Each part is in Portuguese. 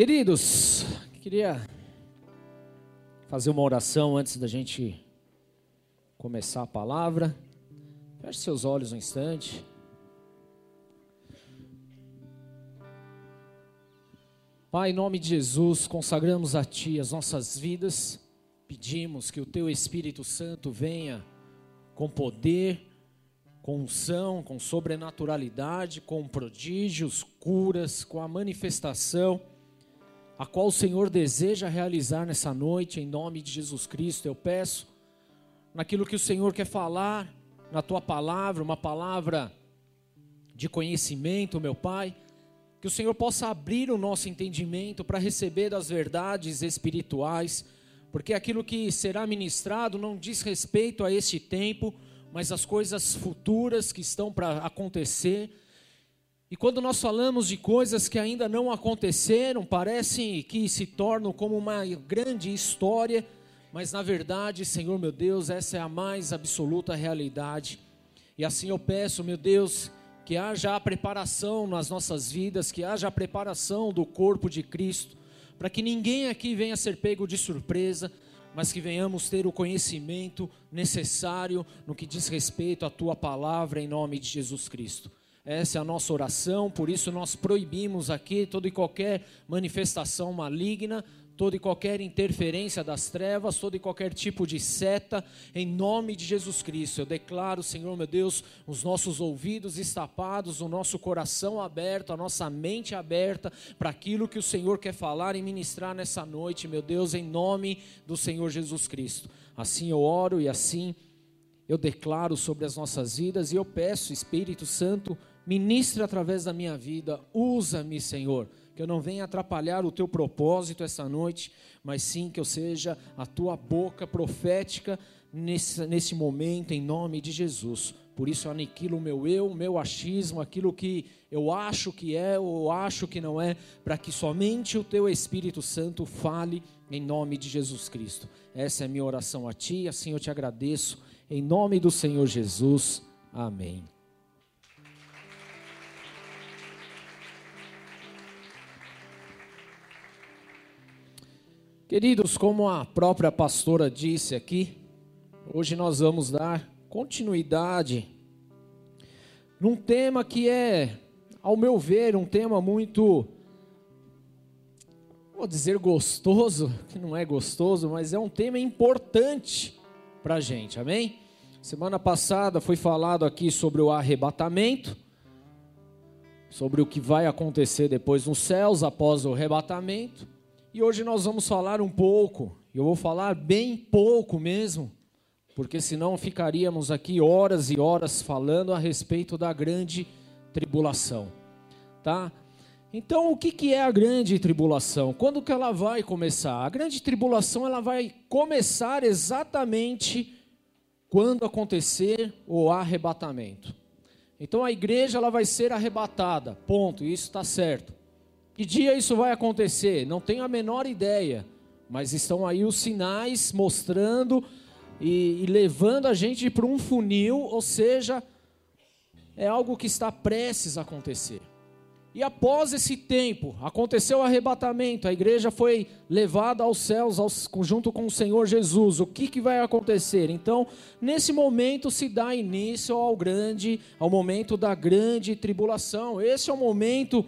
Queridos, queria fazer uma oração antes da gente começar a palavra. Feche seus olhos um instante. Pai, em nome de Jesus, consagramos a Ti as nossas vidas, pedimos que o Teu Espírito Santo venha com poder, com unção, com sobrenaturalidade, com prodígios, curas, com a manifestação a qual o Senhor deseja realizar nessa noite, em nome de Jesus Cristo. Eu peço, naquilo que o Senhor quer falar, na tua palavra, uma palavra de conhecimento, meu Pai, que o Senhor possa abrir o nosso entendimento para receber das verdades espirituais, porque aquilo que será ministrado não diz respeito a este tempo, mas as coisas futuras que estão para acontecer e quando nós falamos de coisas que ainda não aconteceram, parece que se tornam como uma grande história, mas na verdade, Senhor meu Deus, essa é a mais absoluta realidade. E assim eu peço, meu Deus, que haja a preparação nas nossas vidas, que haja a preparação do corpo de Cristo, para que ninguém aqui venha ser pego de surpresa, mas que venhamos ter o conhecimento necessário no que diz respeito à tua palavra, em nome de Jesus Cristo. Essa é a nossa oração, por isso nós proibimos aqui toda e qualquer manifestação maligna, toda e qualquer interferência das trevas, todo e qualquer tipo de seta, em nome de Jesus Cristo. Eu declaro, Senhor meu Deus, os nossos ouvidos estapados, o nosso coração aberto, a nossa mente aberta para aquilo que o Senhor quer falar e ministrar nessa noite, meu Deus, em nome do Senhor Jesus Cristo. Assim eu oro e assim eu declaro sobre as nossas vidas e eu peço, Espírito Santo, ministre através da minha vida, usa-me, Senhor, que eu não venha atrapalhar o teu propósito essa noite, mas sim que eu seja a tua boca profética nesse, nesse momento, em nome de Jesus. Por isso eu aniquilo o meu eu, o meu achismo, aquilo que eu acho que é ou acho que não é, para que somente o teu Espírito Santo fale em nome de Jesus Cristo. Essa é a minha oração a ti, assim eu te agradeço, em nome do Senhor Jesus. Amém. Queridos, como a própria pastora disse aqui, hoje nós vamos dar continuidade num tema que é, ao meu ver, um tema muito, vou dizer gostoso, que não é gostoso, mas é um tema importante para a gente, amém? Semana passada foi falado aqui sobre o arrebatamento, sobre o que vai acontecer depois nos céus após o arrebatamento. E hoje nós vamos falar um pouco, eu vou falar bem pouco mesmo, porque senão ficaríamos aqui horas e horas falando a respeito da grande tribulação, tá? Então, o que, que é a grande tribulação? Quando que ela vai começar? A grande tribulação ela vai começar exatamente quando acontecer o arrebatamento. Então, a igreja ela vai ser arrebatada, ponto, isso está certo. Que dia isso vai acontecer? Não tenho a menor ideia, mas estão aí os sinais mostrando e, e levando a gente para um funil, ou seja, é algo que está prestes a acontecer. E após esse tempo, aconteceu o arrebatamento, a igreja foi levada aos céus aos, junto com o Senhor Jesus. O que, que vai acontecer? Então, nesse momento se dá início ao grande, ao momento da grande tribulação. Esse é o momento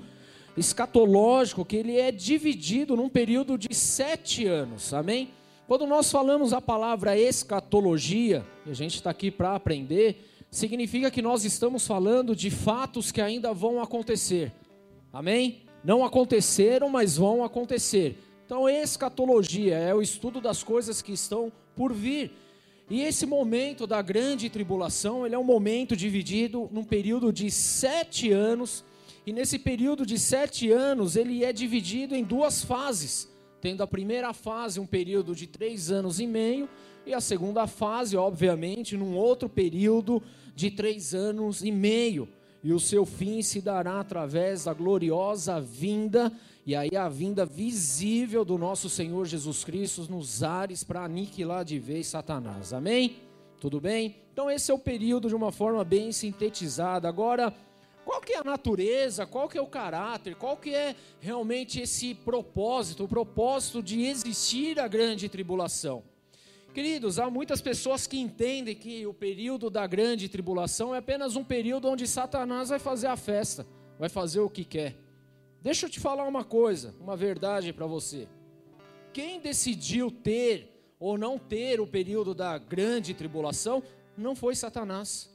escatológico que ele é dividido num período de sete anos, amém? Quando nós falamos a palavra escatologia, e a gente está aqui para aprender, significa que nós estamos falando de fatos que ainda vão acontecer, amém? Não aconteceram, mas vão acontecer. Então, escatologia é o estudo das coisas que estão por vir. E esse momento da grande tribulação, ele é um momento dividido num período de sete anos e nesse período de sete anos, ele é dividido em duas fases, tendo a primeira fase um período de três anos e meio, e a segunda fase, obviamente, num outro período de três anos e meio. E o seu fim se dará através da gloriosa vinda, e aí a vinda visível do nosso Senhor Jesus Cristo nos ares para aniquilar de vez Satanás. Amém? Tudo bem? Então, esse é o período de uma forma bem sintetizada. Agora Qual que é a natureza, qual que é o caráter, qual que é realmente esse propósito, o propósito de existir a grande tribulação? Queridos, há muitas pessoas que entendem que o período da grande tribulação é apenas um período onde Satanás vai fazer a festa, vai fazer o que quer. Deixa eu te falar uma coisa, uma verdade para você. Quem decidiu ter ou não ter o período da grande tribulação não foi Satanás,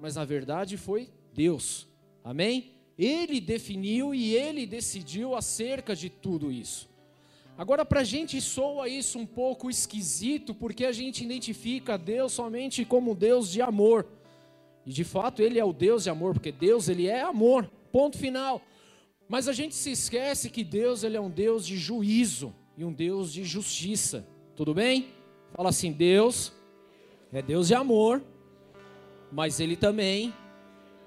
mas na verdade foi Deus. Amém? Ele definiu e ele decidiu acerca de tudo isso. Agora, para a gente soa isso um pouco esquisito, porque a gente identifica Deus somente como Deus de amor. E de fato, Ele é o Deus de amor, porque Deus, Ele é amor, ponto final. Mas a gente se esquece que Deus, Ele é um Deus de juízo e um Deus de justiça. Tudo bem? Fala assim: Deus é Deus de amor, mas Ele também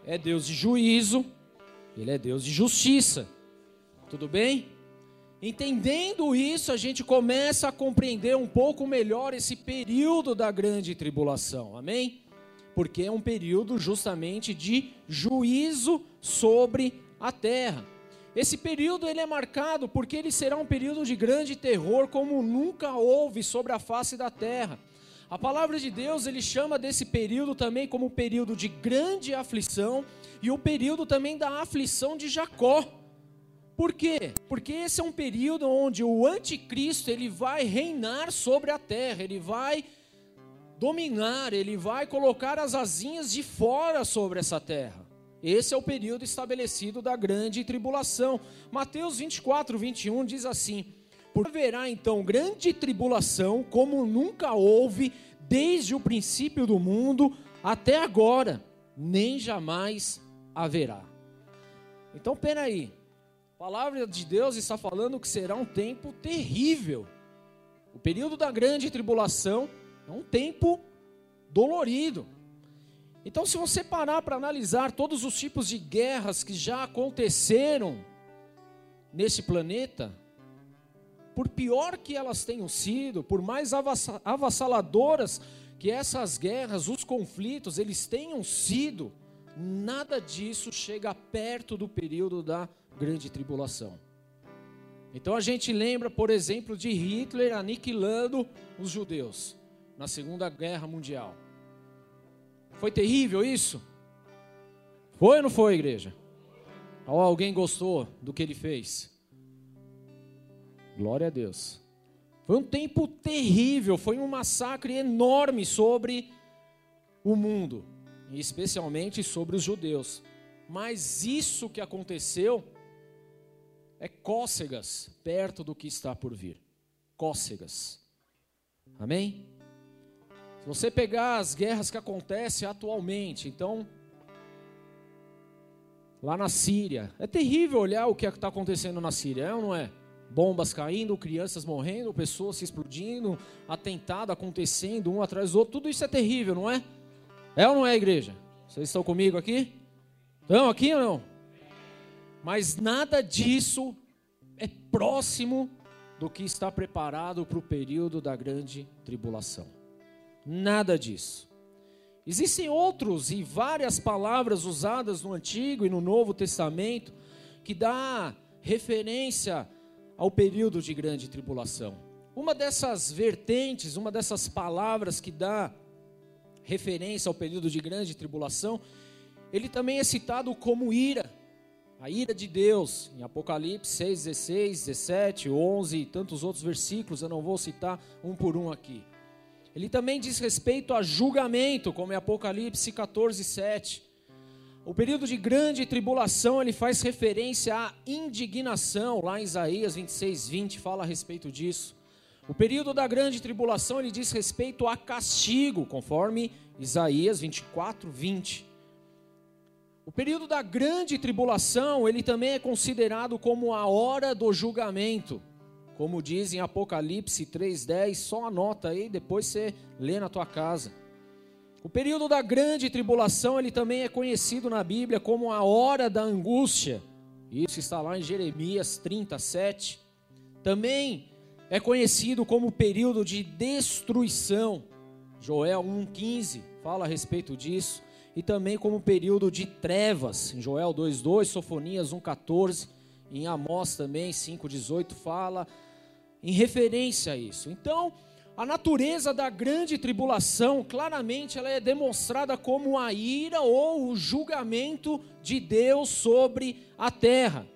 é Deus de juízo, Ele é Deus de justiça. Tudo bem? Entendendo isso, a gente começa a compreender um pouco melhor esse período da grande tribulação, amém? Porque é um período justamente de juízo sobre a terra. Esse período ele é marcado porque ele será um período de grande terror como nunca houve sobre a face da terra. A palavra de Deus ele chama desse período também como período de grande aflição e o período também da aflição de Jacó. Por quê? Porque esse é um período onde o anticristo ele vai reinar sobre a terra, ele vai dominar, ele vai colocar as asinhas de fora sobre essa terra. Esse é o período estabelecido da grande tribulação. Mateus 24, 21 diz assim: Por haverá então grande tribulação, como nunca houve desde o princípio do mundo até agora, nem jamais haverá. Então, peraí, a palavra de Deus está falando que será um tempo terrível. O período da grande tribulação é um tempo dolorido. Então, se você parar para analisar todos os tipos de guerras que já aconteceram nesse planeta, por pior que elas tenham sido, por mais avassaladoras que essas guerras, os conflitos, eles tenham sido, nada disso chega perto do período da grande tribulação. Então a gente lembra, por exemplo, de Hitler aniquilando os judeus na Segunda Guerra Mundial. Foi terrível isso? Foi ou não foi, igreja? Ou alguém gostou do que ele fez? Glória a Deus. Foi um tempo terrível, foi um massacre enorme sobre o mundo, e especialmente sobre os judeus. Mas isso que aconteceu é cócegas perto do que está por vir. Cócegas. Amém? Se você pegar as guerras que acontecem atualmente, então, lá na Síria, é terrível olhar o que está acontecendo na Síria, é ou não é? Bombas caindo, crianças morrendo, pessoas se explodindo, atentado acontecendo um atrás do outro, tudo isso é terrível, não é? É ou não é, igreja? Vocês estão comigo aqui? Estão aqui ou não? Mas nada disso é próximo do que está preparado para o período da grande tribulação. Nada disso. Existem outros e várias palavras usadas no Antigo e no Novo Testamento que dá referência ao período de grande tribulação. Uma dessas vertentes, uma dessas palavras que dá referência ao período de grande tribulação, ele também é citado como ira, a ira de Deus, em Apocalipse 6, 16, 17, 11 e tantos outros versículos, eu não vou citar um por um aqui. Ele também diz respeito a julgamento, como em Apocalipse 14, 7. O período de grande tribulação, ele faz referência à indignação, lá em Isaías 26, 20 fala a respeito disso. O período da grande tribulação, ele diz respeito a castigo, conforme Isaías 24, 20. O período da grande tribulação, ele também é considerado como a hora do julgamento. Como diz em Apocalipse 3:10, só anota aí, depois você lê na tua casa. O período da grande tribulação, ele também é conhecido na Bíblia como a hora da angústia. Isso está lá em Jeremias 37. Também é conhecido como período de destruição. Joel 1:15 fala a respeito disso. e também como período de trevas, em Joel 2:2, Sofonias 1:14, em Amós também 5:18 fala em referência a isso. Então, a natureza da grande tribulação, claramente ela é demonstrada como a ira ou o julgamento de Deus sobre a terra.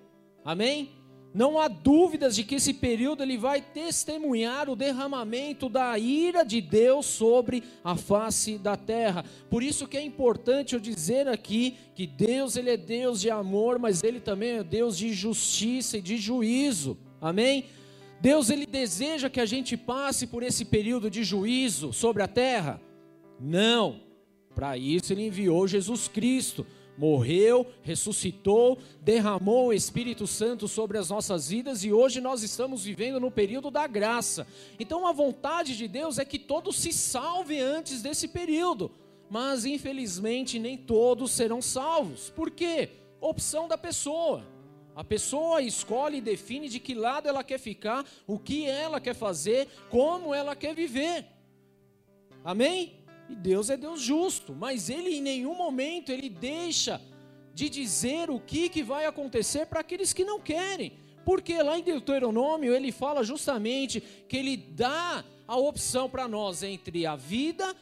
Amém? Não há dúvidas de que esse período ele vai testemunhar o derramamento da ira de Deus sobre a face da terra. Por isso que é importante eu dizer aqui que Deus ele é Deus de amor, mas ele também é Deus de justiça e de juízo. Amém? Deus ele deseja que a gente passe por esse período de juízo sobre a terra? Não. Para isso ele enviou Jesus Cristo morreu, ressuscitou, derramou o Espírito Santo sobre as nossas vidas e hoje nós estamos vivendo no período da graça. Então a vontade de Deus é que todos se salvem antes desse período, mas infelizmente nem todos serão salvos. Por quê? Opção da pessoa. A pessoa escolhe e define de que lado ela quer ficar, o que ela quer fazer, como ela quer viver. Amém? E Deus é Deus justo, mas ele em nenhum momento ele deixa de dizer o que, que vai acontecer para aqueles que não querem. Porque lá em Deuteronômio ele fala justamente que ele dá a opção para nós entre a vida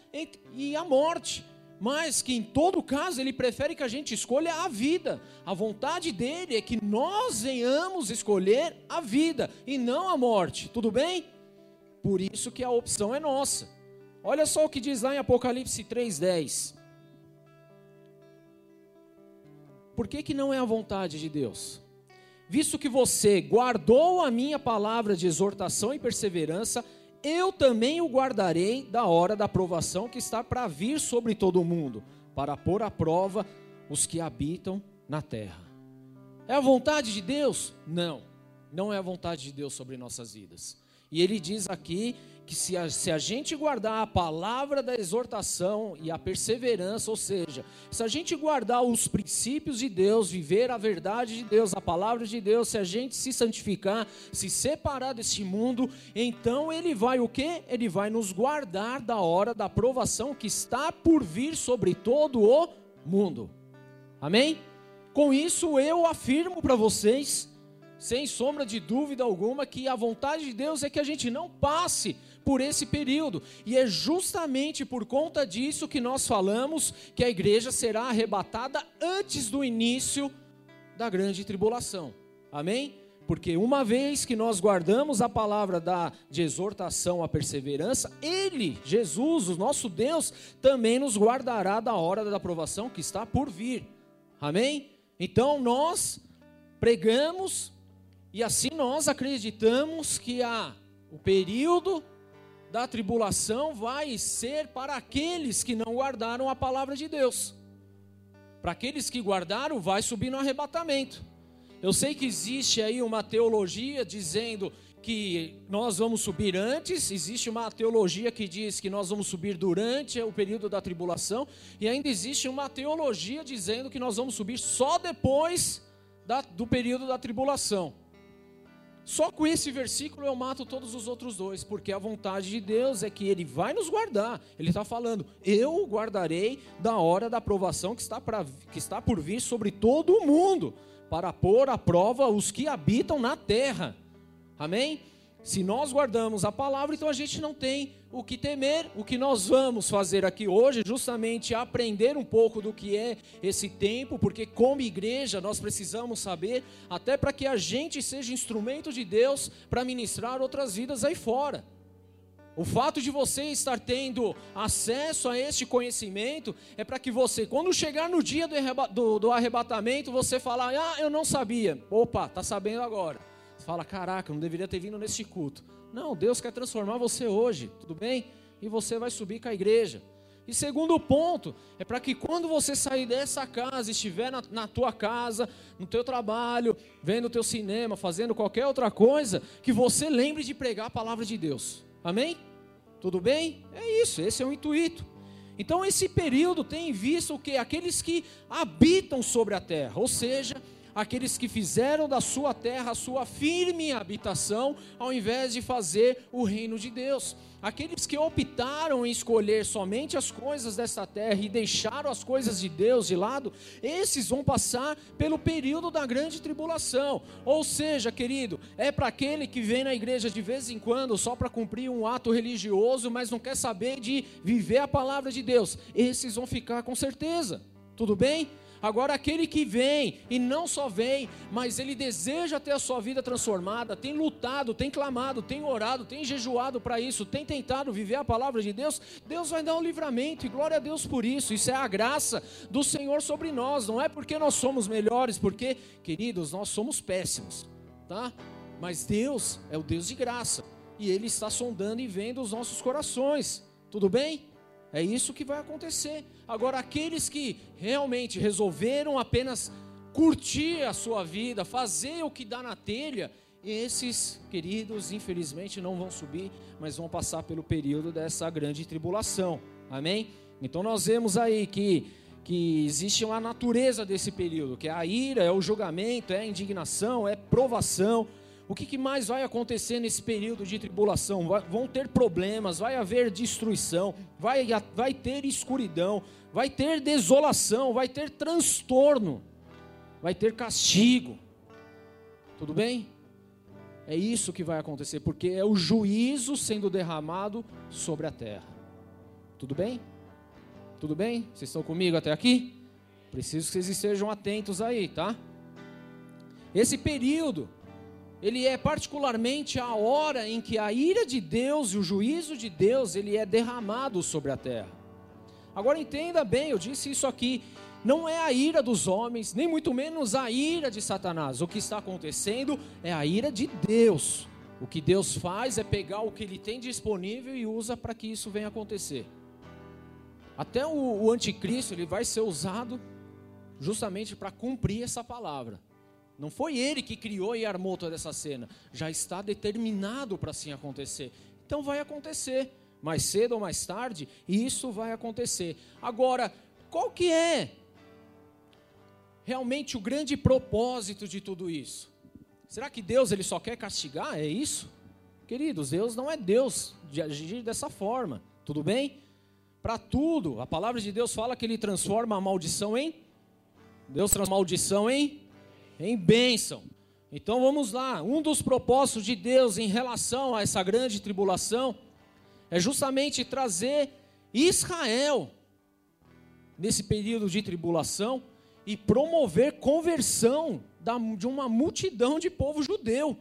e a morte. Mas que em todo caso ele prefere que a gente escolha a vida. A vontade dele é que nós venhamos escolher a vida e não a morte. Tudo bem? Por isso que a opção é nossa. Olha só o que diz lá em Apocalipse 3:10. Por que, que não é a vontade de Deus? Visto que você guardou a minha palavra de exortação e perseverança, eu também o guardarei da hora da provação que está para vir sobre todo o mundo, para pôr à prova os que habitam na terra. É a vontade de Deus? Não, não é a vontade de Deus sobre nossas vidas. E ele diz aqui que se a, se a gente guardar a palavra da exortação e a perseverança, ou seja, se a gente guardar os princípios de Deus, viver a verdade de Deus, a palavra de Deus, se a gente se santificar, se separar desse mundo, então ele vai o que? Ele vai nos guardar da hora da provação que está por vir sobre todo o mundo. Amém? Com isso eu afirmo para vocês sem sombra de dúvida alguma, que a vontade de Deus é que a gente não passe por esse período, e é justamente por conta disso que nós falamos que a igreja será arrebatada antes do início da grande tribulação. Amém? Porque uma vez que nós guardamos a palavra da, de exortação à perseverança, Ele, Jesus, o nosso Deus, também nos guardará da hora da aprovação que está por vir. Amém? Então nós pregamos e assim nós acreditamos que a, o período da tribulação vai ser para aqueles que não guardaram a palavra de Deus. Para aqueles que guardaram, vai subir no arrebatamento. Eu sei que existe aí uma teologia dizendo que nós vamos subir antes, existe uma teologia que diz que nós vamos subir durante o período da tribulação, e ainda existe uma teologia dizendo que nós vamos subir só depois da, do período da tribulação. Só com esse versículo eu mato todos os outros dois, porque a vontade de Deus é que Ele vai nos guardar. Ele está falando, eu o guardarei da hora da aprovação que está, pra, que está por vir sobre todo o mundo, para pôr à prova os que habitam na terra. Amém? Se nós guardamos a palavra, então a gente não tem o que temer. O que nós vamos fazer aqui hoje, justamente aprender um pouco do que é esse tempo, porque como igreja nós precisamos saber, até para que a gente seja instrumento de Deus para ministrar outras vidas aí fora. O fato de você estar tendo acesso a este conhecimento é para que você, quando chegar no dia do, do arrebatamento, você falar: Ah, eu não sabia. Opa, está sabendo agora fala: caraca, não deveria ter vindo nesse culto. Não, Deus quer transformar você hoje, tudo bem? E você vai subir com a igreja. E segundo ponto, é para que quando você sair dessa casa, estiver na, na, tua casa, no teu trabalho, vendo o teu cinema, fazendo qualquer outra coisa, que você lembre de pregar a palavra de Deus. Amém? Tudo bem? É isso, esse é o intuito. Então esse período tem visto o que? Aqueles que habitam sobre a terra, ou seja, aqueles que fizeram da sua terra a sua firme habitação, ao invés de fazer o reino de Deus. Aqueles que optaram em escolher somente as coisas desta terra e deixaram as coisas de Deus de lado, esses vão passar pelo período da grande tribulação. Ou seja, querido, é para aquele que vem na igreja de vez em quando só para cumprir um ato religioso, mas não quer saber de viver a palavra de Deus. Esses vão ficar com certeza. Tudo bem? Agora, aquele que vem, e não só vem, mas ele deseja ter a sua vida transformada, tem lutado, tem clamado, tem orado, tem jejuado para isso, tem tentado viver a palavra de Deus, Deus vai dar um livramento, e glória a Deus por isso. Isso é a graça do Senhor sobre nós, não é porque nós somos melhores, porque, queridos, nós somos péssimos, tá? Mas Deus é o Deus de graça, e Ele está sondando e vendo os nossos corações, tudo bem? É isso que vai acontecer. Agora, aqueles que realmente resolveram apenas curtir a sua vida, fazer o que dá na telha, esses queridos, infelizmente, não vão subir, mas vão passar pelo período dessa grande tribulação. Amém? Então, nós vemos aí que, que existe uma natureza desse período, que é a ira, é o julgamento, é a indignação, é provação o que, que, mais vai acontecer nesse período de tribulação? Vai, vão ter problemas, vai haver destruição, vai, vai ter escuridão, vai ter desolação, vai ter transtorno, vai ter castigo. Tudo bem? É isso que vai acontecer, porque é o juízo sendo derramado sobre a terra. Tudo bem? Tudo bem? Vocês estão comigo até aqui? Preciso que vocês estejam atentos aí, tá? Esse período ele é particularmente a hora em que a ira de Deus e o juízo de Deus ele é derramado sobre a terra. Agora entenda bem, eu disse isso aqui, não é a ira dos homens, nem muito menos a ira de Satanás. O que está acontecendo é a ira de Deus. O que Deus faz é pegar o que ele tem disponível e usa para que isso venha acontecer. Até o, o anticristo ele vai ser usado justamente para cumprir essa palavra. Não foi ele que criou e armou toda essa cena. Já está determinado para assim acontecer. Então vai acontecer. Mais cedo ou mais tarde, isso vai acontecer. Agora, qual que é realmente o grande propósito de tudo isso? Será que Deus ele só quer castigar? É isso? Queridos, Deus não é Deus de agir dessa forma. Tudo bem? Para tudo, a palavra de Deus fala que ele transforma a maldição em Deus transforma a maldição em em bênção. Então vamos lá, um dos propósitos de Deus em relação a essa grande tribulação é justamente trazer Israel nesse período de tribulação e promover conversão de uma multidão de povo judeu.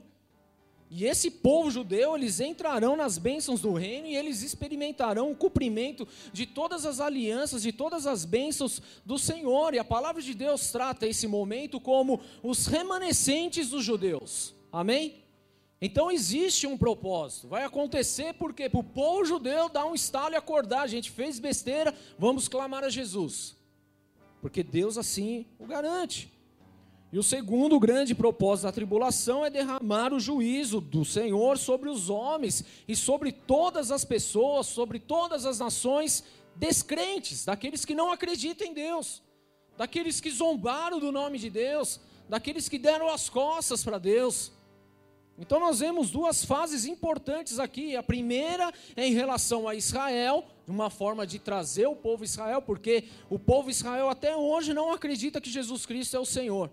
E esse povo judeu, eles entrarão nas bênçãos do reino e eles experimentarão o cumprimento de todas as alianças, de todas as bênçãos do Senhor. E a palavra de Deus trata esse momento como os remanescentes dos judeus. Amém? Então existe um propósito. Vai acontecer porque para o povo judeu dar um estalo e acordar. A gente fez besteira, vamos clamar a Jesus. Porque Deus assim o garante. E o segundo grande propósito da tribulação é derramar o juízo do Senhor sobre os homens e sobre todas as pessoas, sobre todas as nações descrentes, daqueles que não acreditam em Deus, daqueles que zombaram do nome de Deus, daqueles que deram as costas para Deus. Então nós vemos duas fases importantes aqui. A primeira é em relação a Israel, uma forma de trazer o povo Israel, porque o povo Israel até hoje não acredita que Jesus Cristo é o Senhor.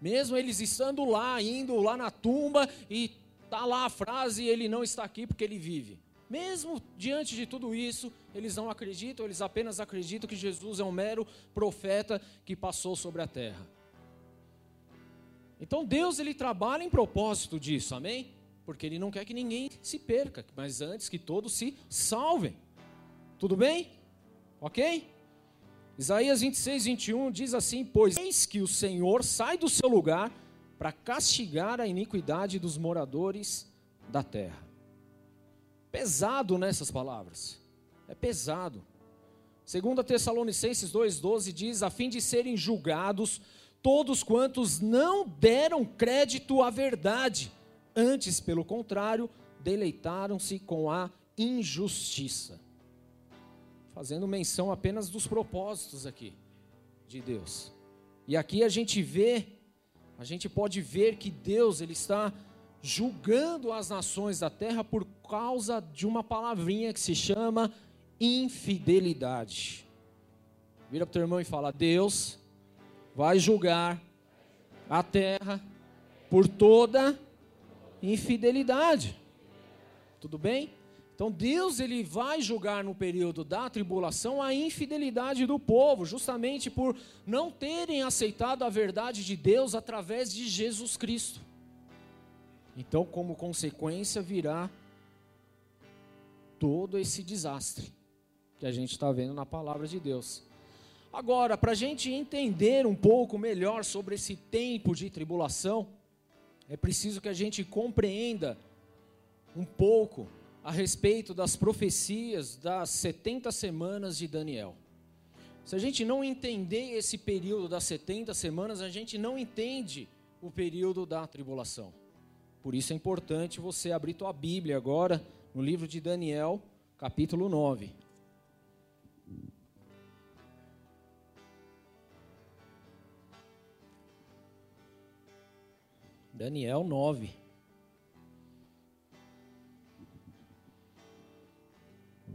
Mesmo eles estando lá, indo lá na tumba e tá lá a frase, ele não está aqui porque ele vive. Mesmo diante de tudo isso, eles não acreditam, eles apenas acreditam que Jesus é um mero profeta que passou sobre a terra. Então Deus ele trabalha em propósito disso, amém? Porque ele não quer que ninguém se perca, mas antes que todos se salvem. Tudo bem? OK? Isaías 26, 21 diz assim: Pois eis que o Senhor sai do seu lugar para castigar a iniquidade dos moradores da terra. Pesado nessas palavras, é pesado. Segundo Tessalonicenses 2,12 diz: a fim de serem julgados todos quantos não deram crédito à verdade, antes, pelo contrário, deleitaram-se com a injustiça fazendo menção apenas dos propósitos aqui de Deus. E aqui a gente vê a gente pode ver que Deus ele está julgando as nações da terra por causa de uma palavrinha que se chama infidelidade. Vira para o teu irmão e fala: Deus vai julgar a terra por toda infidelidade. Tudo bem? Então Deus ele vai julgar no período da tribulação a infidelidade do povo, justamente por não terem aceitado a verdade de Deus através de Jesus Cristo. Então, como consequência, virá todo esse desastre que a gente está vendo na palavra de Deus. Agora, para a gente entender um pouco melhor sobre esse tempo de tribulação, é preciso que a gente compreenda um pouco a respeito das profecias das 70 semanas de Daniel. Se a gente não entender esse período das 70 semanas, a gente não entende o período da tribulação. Por isso é importante você abrir tua Bíblia agora no livro de Daniel, capítulo 9. Daniel 9.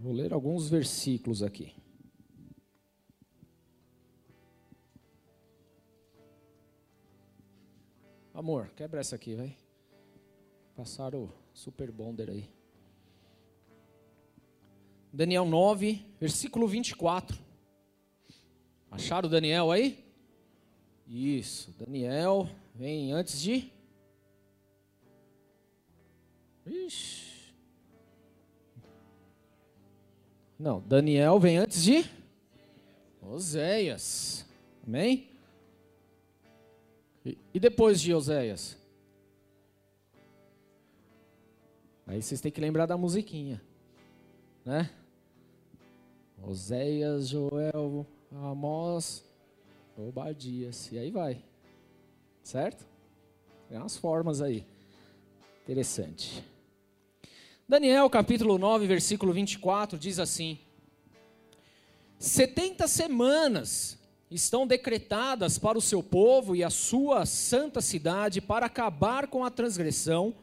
Vou ler alguns versículos aqui. Amor, quebra essa aqui, vai. Passaram o super bonder aí. Daniel 9, versículo 24. Acharam Daniel aí? Isso, Daniel vem antes de. Ixi. Não, Daniel vem antes de Oséias. Amém? E, depois de Oséias? Aí vocês têm que lembrar da musiquinha, né? Oséias, Joel, Amós, Obadias, e aí vai, certo? Tem umas formas aí, interessante. Daniel capítulo 9, versículo 24 diz assim: 70 semanas estão decretadas para o seu povo e a sua santa cidade para acabar com a transgressão,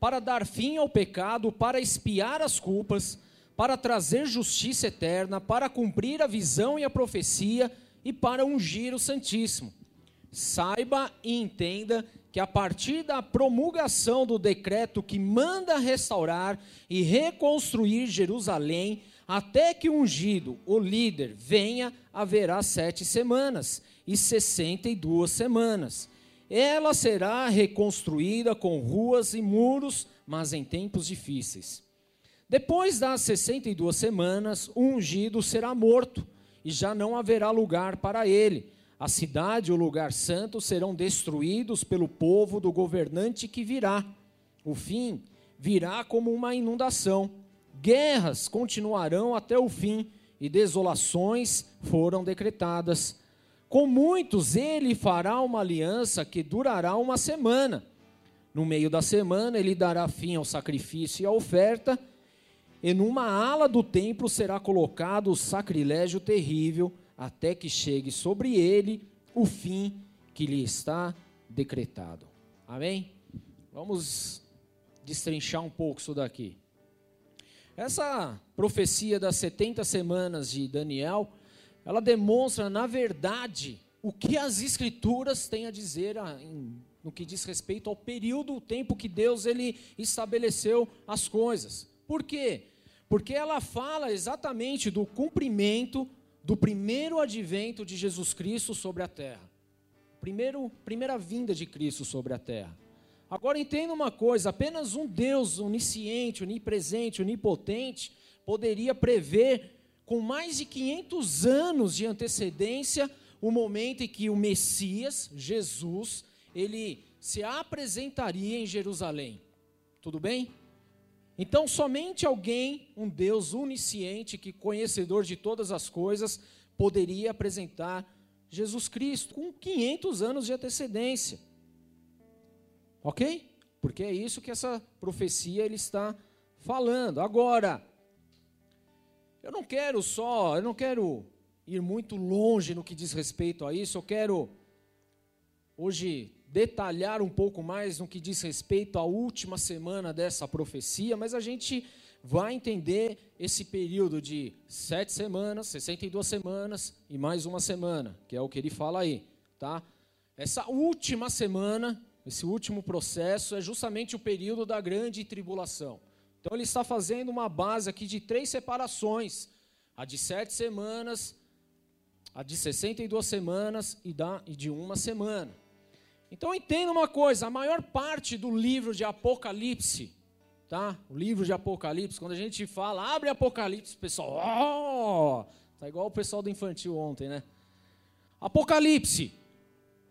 para dar fim ao pecado, para espiar as culpas, para trazer justiça eterna, para cumprir a visão e a profecia e para ungir o Santíssimo. Saiba e entenda que a partir da promulgação do decreto que manda restaurar e reconstruir Jerusalém, até que o ungido, o líder, venha, haverá sete semanas e sessenta e duas semanas. Ela será reconstruída com ruas e muros, mas em tempos difíceis. Depois das sessenta e duas semanas, o ungido será morto, e já não haverá lugar para ele a cidade e o lugar santo serão destruídos pelo povo do governante que virá. O fim virá como uma inundação. Guerras continuarão até o fim e desolações foram decretadas. Com muitos ele fará uma aliança que durará uma semana. No meio da semana ele dará fim ao sacrifício e à oferta, e numa ala do templo será colocado o sacrilégio terrível até que chegue sobre ele o fim que lhe está decretado. Amém? Vamos destrinchar um pouco isso daqui. Essa profecia das 70 semanas de Daniel, ela demonstra, na verdade, o que as escrituras têm a dizer no que diz respeito ao período, o tempo que Deus ele estabeleceu as coisas. Por quê? Porque ela fala exatamente do cumprimento do primeiro advento de Jesus Cristo sobre a terra. Primeiro, primeira vinda de Cristo sobre a terra. Agora entenda uma coisa: apenas um Deus onisciente, onipresente, onipotente poderia prever com mais de 500 anos de antecedência o momento em que o Messias, Jesus, ele se apresentaria em Jerusalém. Tudo bem? Então, somente alguém, um Deus onisciente, que conhecedor de todas as coisas, poderia apresentar Jesus Cristo com 500 anos de antecedência. OK? Porque é isso que essa profecia ele está falando. Agora, eu não quero só, eu não quero ir muito longe no que diz respeito a isso, eu quero hoje detalhar um pouco mais no que diz respeito à última semana dessa profecia, mas a gente vai entender esse período de sete semanas, 62 semanas e mais uma semana, que é o que ele fala aí, tá? Essa última semana, esse último processo é justamente o período da grande tribulação. Então ele está fazendo uma base aqui de três separações: a de sete semanas, a de 62 semanas e, da, e de uma semana. Então entenda uma coisa: a maior parte do livro de Apocalipse, tá? O livro de Apocalipse, quando a gente fala, abre Apocalipse, pessoal, oh! tá igual o pessoal do infantil ontem, né? Apocalipse,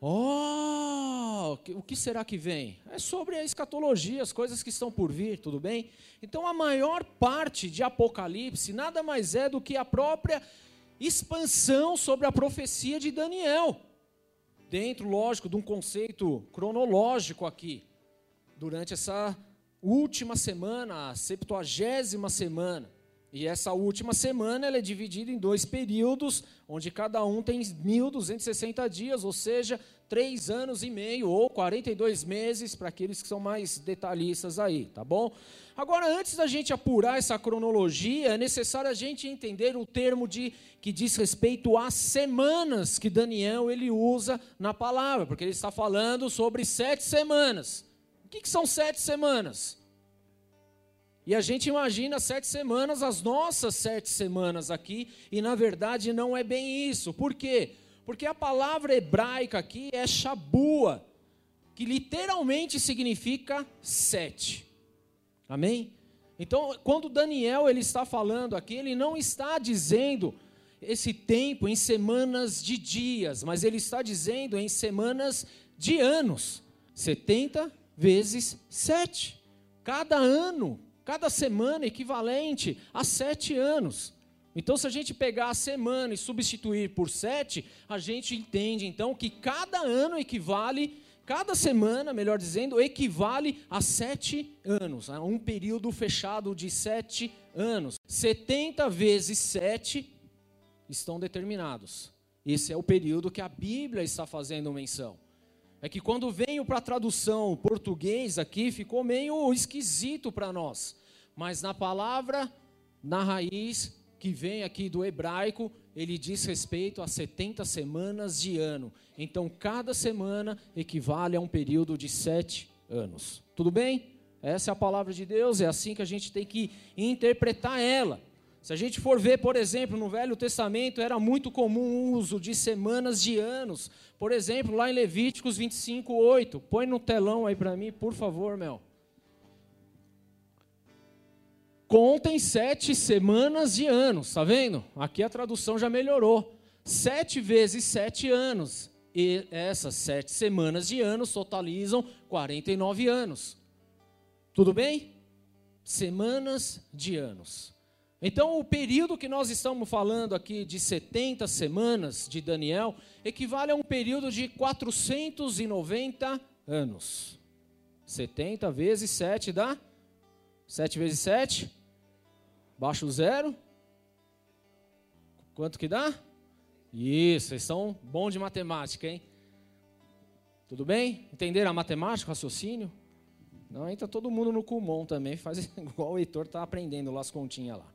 Oh, o que será que vem? É sobre a escatologia, as coisas que estão por vir, tudo bem? Então a maior parte de Apocalipse nada mais é do que a própria expansão sobre a profecia de Daniel. Dentro, lógico, de um conceito cronológico aqui. Durante essa última semana, a septuagésima semana. E essa última semana ela é dividida em dois períodos, onde cada um tem 1.260 dias, ou seja, três anos e meio ou 42 meses, para aqueles que são mais detalhistas aí, tá bom? Agora, antes da gente apurar essa cronologia, é necessário a gente entender o termo de que diz respeito às semanas que Daniel ele usa na palavra, porque ele está falando sobre sete semanas. O que, que são sete semanas? E a gente imagina sete semanas, as nossas sete semanas aqui, e na verdade não é bem isso. Por quê? Porque a palavra hebraica aqui é shabua, que literalmente significa sete. Amém? Então, quando Daniel ele está falando aqui, ele não está dizendo esse tempo em semanas de dias, mas ele está dizendo em semanas de anos. 70 vezes 7. Cada ano Cada semana equivalente a sete anos. Então, se a gente pegar a semana e substituir por sete, a gente entende então que cada ano equivale, cada semana, melhor dizendo, equivale a sete anos, a um período fechado de sete anos. 70 vezes sete estão determinados. Esse é o período que a Bíblia está fazendo menção. É que quando veio para a tradução português aqui, ficou meio esquisito para nós. Mas na palavra, na raiz, que vem aqui do hebraico, ele diz respeito a 70 semanas de ano. Então, cada semana equivale a um período de sete anos. Tudo bem? Essa é a palavra de Deus, é assim que a gente tem que interpretar ela. Se a gente for ver, por exemplo, no Velho Testamento, era muito comum o uso de semanas de anos. Por exemplo, lá em Levíticos 25, 8. Põe no telão aí para mim, por favor, Mel. Contem sete semanas de anos, está vendo? Aqui a tradução já melhorou. Sete vezes sete anos. E essas sete semanas de anos totalizam 49 anos. Tudo bem? Semanas de anos. Então, o período que nós estamos falando aqui de 70 semanas de Daniel equivale a um período de 490 anos. 70 vezes 7 dá? 7 vezes 7? Baixa o zero. Quanto que dá? Isso, vocês são bons de matemática, hein? Tudo bem? Entenderam a matemática, o raciocínio? Não, entra todo mundo no Kumon também, faz igual o Heitor está aprendendo lá as continhas lá.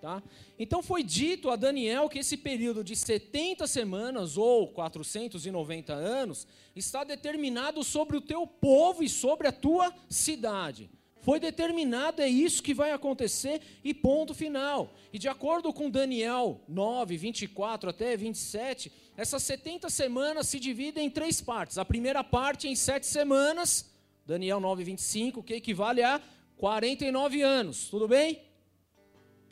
Tá? Então foi dito a Daniel que esse período de 70 semanas ou 490 anos está determinado sobre o teu povo e sobre a tua cidade. Foi determinado, é isso que vai acontecer e ponto final. E de acordo com Daniel 9, 24 até 27, essas 70 semanas se dividem em três partes. A primeira parte em sete semanas, Daniel 9, 25, que equivale a 49 anos. Tudo bem?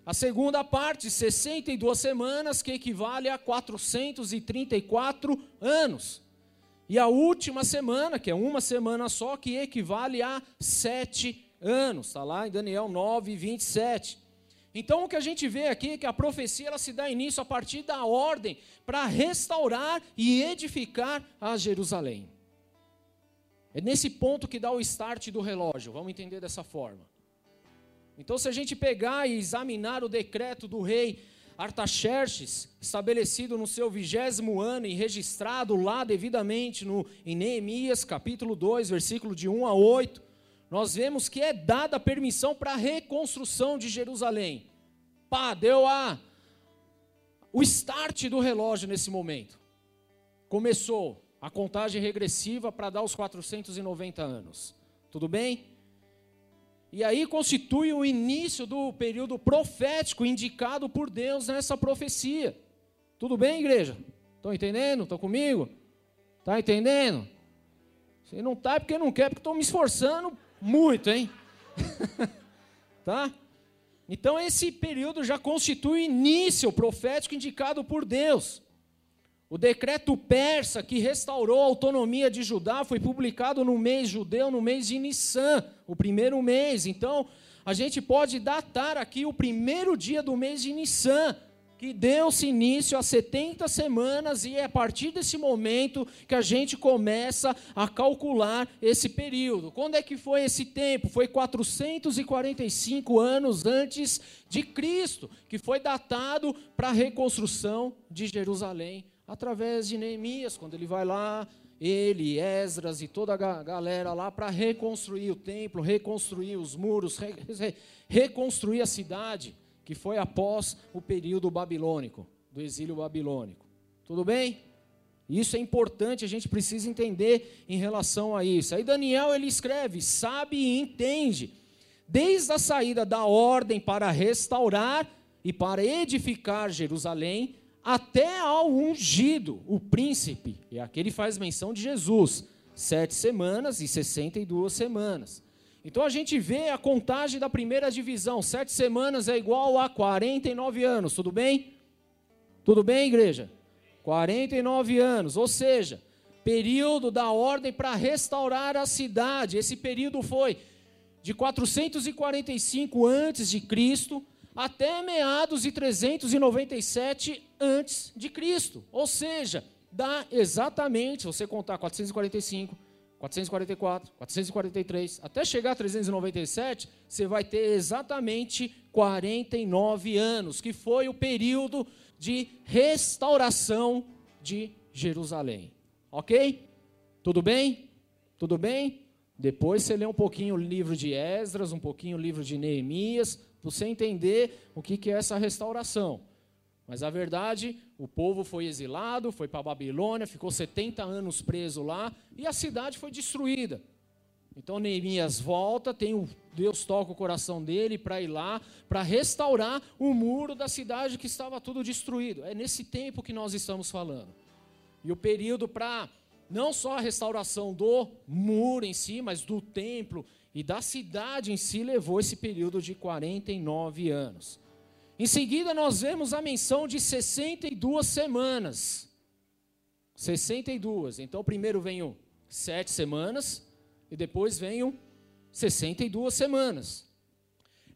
A segunda parte, 62 semanas, que equivale a 434 anos. E a última semana, que é uma semana só, que equivale a sete anos. Está lá em Daniel 9, 27. Então o que a gente vê aqui é que a profecia ela se dá início a partir da ordem para restaurar e edificar a Jerusalém. É nesse ponto que dá o start do relógio, vamos entender dessa forma. Então, se a gente pegar e examinar o decreto do rei Artaxerxes, estabelecido no seu vigésimo ano e registrado lá devidamente no, em Neemias, capítulo 2, versículo de 1 a 8, nós vemos que é dada permissão para a reconstrução de Jerusalém. Pá, deu a, o start do relógio nesse momento. Começou a contagem regressiva para dar os 490 anos. Tudo bem? E aí constitui o início do período profético indicado por Deus nessa profecia. Tudo bem, igreja? Estão entendendo? Estão comigo? Está entendendo? Se não está é porque não quer, porque estou me esforçando muito, hein? tá? Então esse período já constitui o início profético indicado por Deus. O decreto persa que restaurou a autonomia de Judá foi publicado no mês judeu, no mês de Nissan, o primeiro mês. Então, a gente pode datar aqui o primeiro dia do mês de Nissan, que deu-se início a 70 semanas, e é a partir desse momento que a gente começa a calcular esse período. Quando é que foi esse tempo? Foi 445 anos antes de Cristo, que foi datado para a reconstrução de Jerusalém através de Neemias, quando ele vai lá, ele, Esdras e toda a galera lá para reconstruir o templo, reconstruir os muros, re, re, reconstruir a cidade, que foi após o período babilônico, do exílio babilônico. Tudo bem? Isso é importante, a gente precisa entender em relação a isso. Aí Daniel ele escreve: sabe e entende, desde a saída da ordem para restaurar e para edificar Jerusalém, até ao ungido, o príncipe. E aqui ele faz menção de Jesus, sete semanas e sessenta e duas semanas. Então a gente vê a contagem da primeira divisão, sete semanas é igual a 49 anos, tudo bem? Tudo bem, igreja? 49 anos, ou seja, período da ordem para restaurar a cidade. Esse período foi de 445 antes de Cristo até meados de 397 antes de Cristo. Ou seja, dá exatamente, se você contar 445, 444, 443, até chegar a 397, você vai ter exatamente 49 anos, que foi o período de restauração de Jerusalém. OK? Tudo bem? Tudo bem? Depois você lê um pouquinho o livro de Esdras, um pouquinho o livro de Neemias, para você entender o que é essa restauração. Mas a verdade, o povo foi exilado, foi para a Babilônia, ficou 70 anos preso lá e a cidade foi destruída. Então Neemias volta, tem o, Deus toca o coração dele para ir lá, para restaurar o muro da cidade que estava tudo destruído. É nesse tempo que nós estamos falando. E o período para não só a restauração do muro em si, mas do templo e da cidade em si levou esse período de 49 anos. Em seguida, nós vemos a menção de 62 semanas. 62. Então, primeiro vem o sete semanas e depois vem o 62 semanas.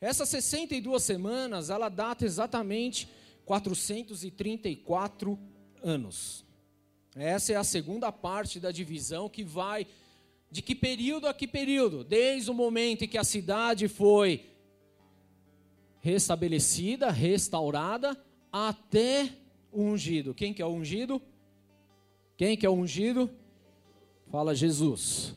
Essas 62 semanas, ela data exatamente 434 anos. Essa é a segunda parte da divisão que vai de que período a que período? Desde o momento em que a cidade foi restabelecida, restaurada, até o ungido. Quem que é o ungido? Quem que é o ungido? Fala Jesus.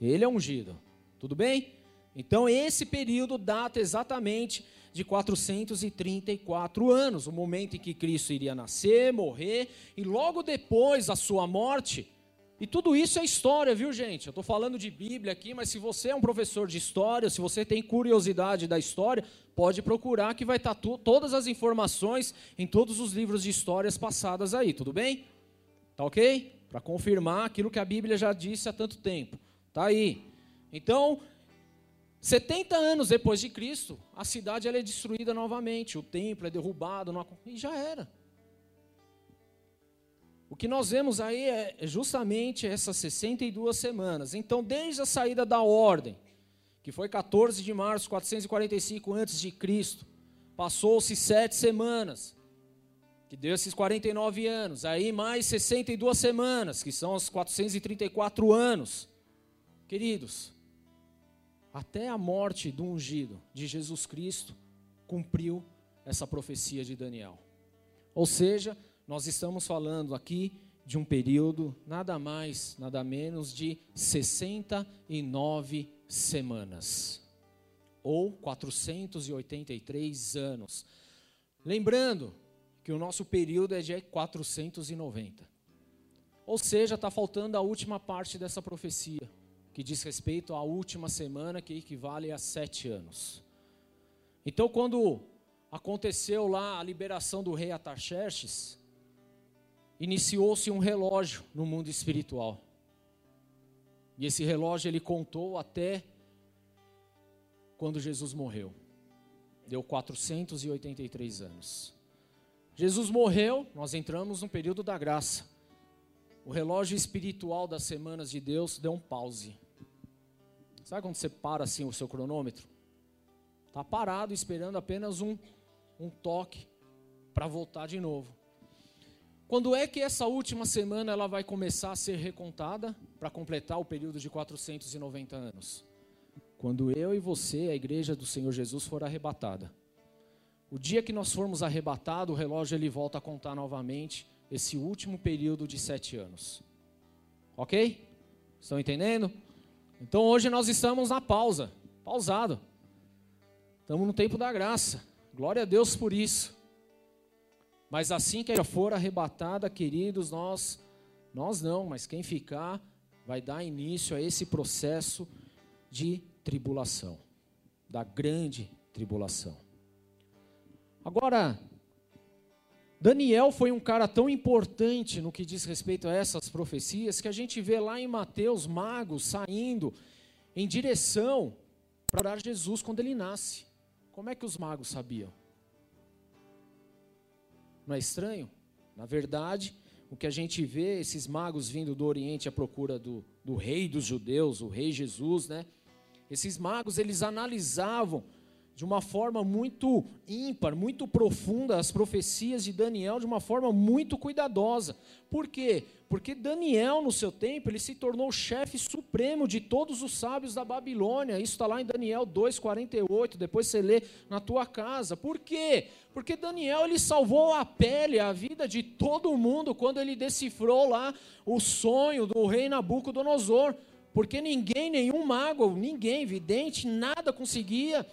Ele é ungido. Tudo bem? Então esse período data exatamente de 434 anos, o momento em que Cristo iria nascer, morrer e logo depois a sua morte, e tudo isso é história, viu, gente? Eu estou falando de Bíblia aqui, mas se você é um professor de história, se você tem curiosidade da história, pode procurar que vai estar tá todas as informações em todos os livros de histórias passadas aí, tudo bem? Tá ok? Para confirmar aquilo que a Bíblia já disse há tanto tempo. Tá aí. Então, 70 anos depois de Cristo, a cidade é destruída novamente, o templo é derrubado, e já era. O que nós vemos aí é justamente essas 62 semanas. Então, desde a saída da ordem, que foi 14 de março 445 a.C., passou-se sete semanas, que deu esses 49 anos. Aí mais 62 semanas, que são os 434 anos. Queridos, até a morte do ungido de Jesus Cristo cumpriu essa profecia de Daniel. Ou seja, nós estamos falando aqui de um período nada mais, nada menos de 69 semanas, ou 483 anos. Lembrando que o nosso período é de 490. Ou seja, está faltando a última parte dessa profecia, que diz respeito à última semana, que equivale a sete anos. Então, quando aconteceu lá a liberação do rei Ataxerxes, iniciou-se um relógio no mundo espiritual. E esse relógio ele contou até quando Jesus morreu. Deu 483 anos. Jesus morreu, nós entramos no período da graça. O relógio espiritual das semanas de Deus deu um pause. Sabe quando você para assim o seu cronômetro? Está parado esperando apenas um, um toque para voltar de novo. Quando é que essa última semana ela vai começar a ser recontada para completar o período de 490 anos? Quando eu e você, a igreja do Senhor Jesus, for arrebatada. O dia que nós formos arrebatados, o relógio ele volta a contar novamente esse último período de sete anos. Ok? Estão entendendo? Então hoje nós estamos na pausa, pausado. Estamos no tempo da graça. Glória a Deus por isso. Mas assim que ela for arrebatada, queridos, nós, nós não, mas quem ficar vai dar início a esse processo de tribulação, da grande tribulação. Agora, Daniel foi um cara tão importante no que diz respeito a essas profecias que a gente vê lá em Mateus magos saindo em direção para Jesus quando ele nasce. Como é que os magos sabiam? Não é estranho? Na verdade, o que a gente vê, esses magos vindo do Oriente à procura do, do rei dos judeus, o rei Jesus, né? Esses magos, eles analisavam de uma forma muito ímpar, muito profunda as profecias de Daniel de uma forma muito cuidadosa. Por quê? Porque Daniel, no seu tempo, ele se tornou o chefe supremo de todos os sábios da Babilônia. Isso está lá em Daniel 2,48. Depois você lê na tua casa. Por quê? Porque Daniel ele salvou a pele, a vida de todo mundo quando ele decifrou lá o sonho do rei Nabucodonosor. Porque ninguém, nenhum mago, ninguém, vidente, nada conseguia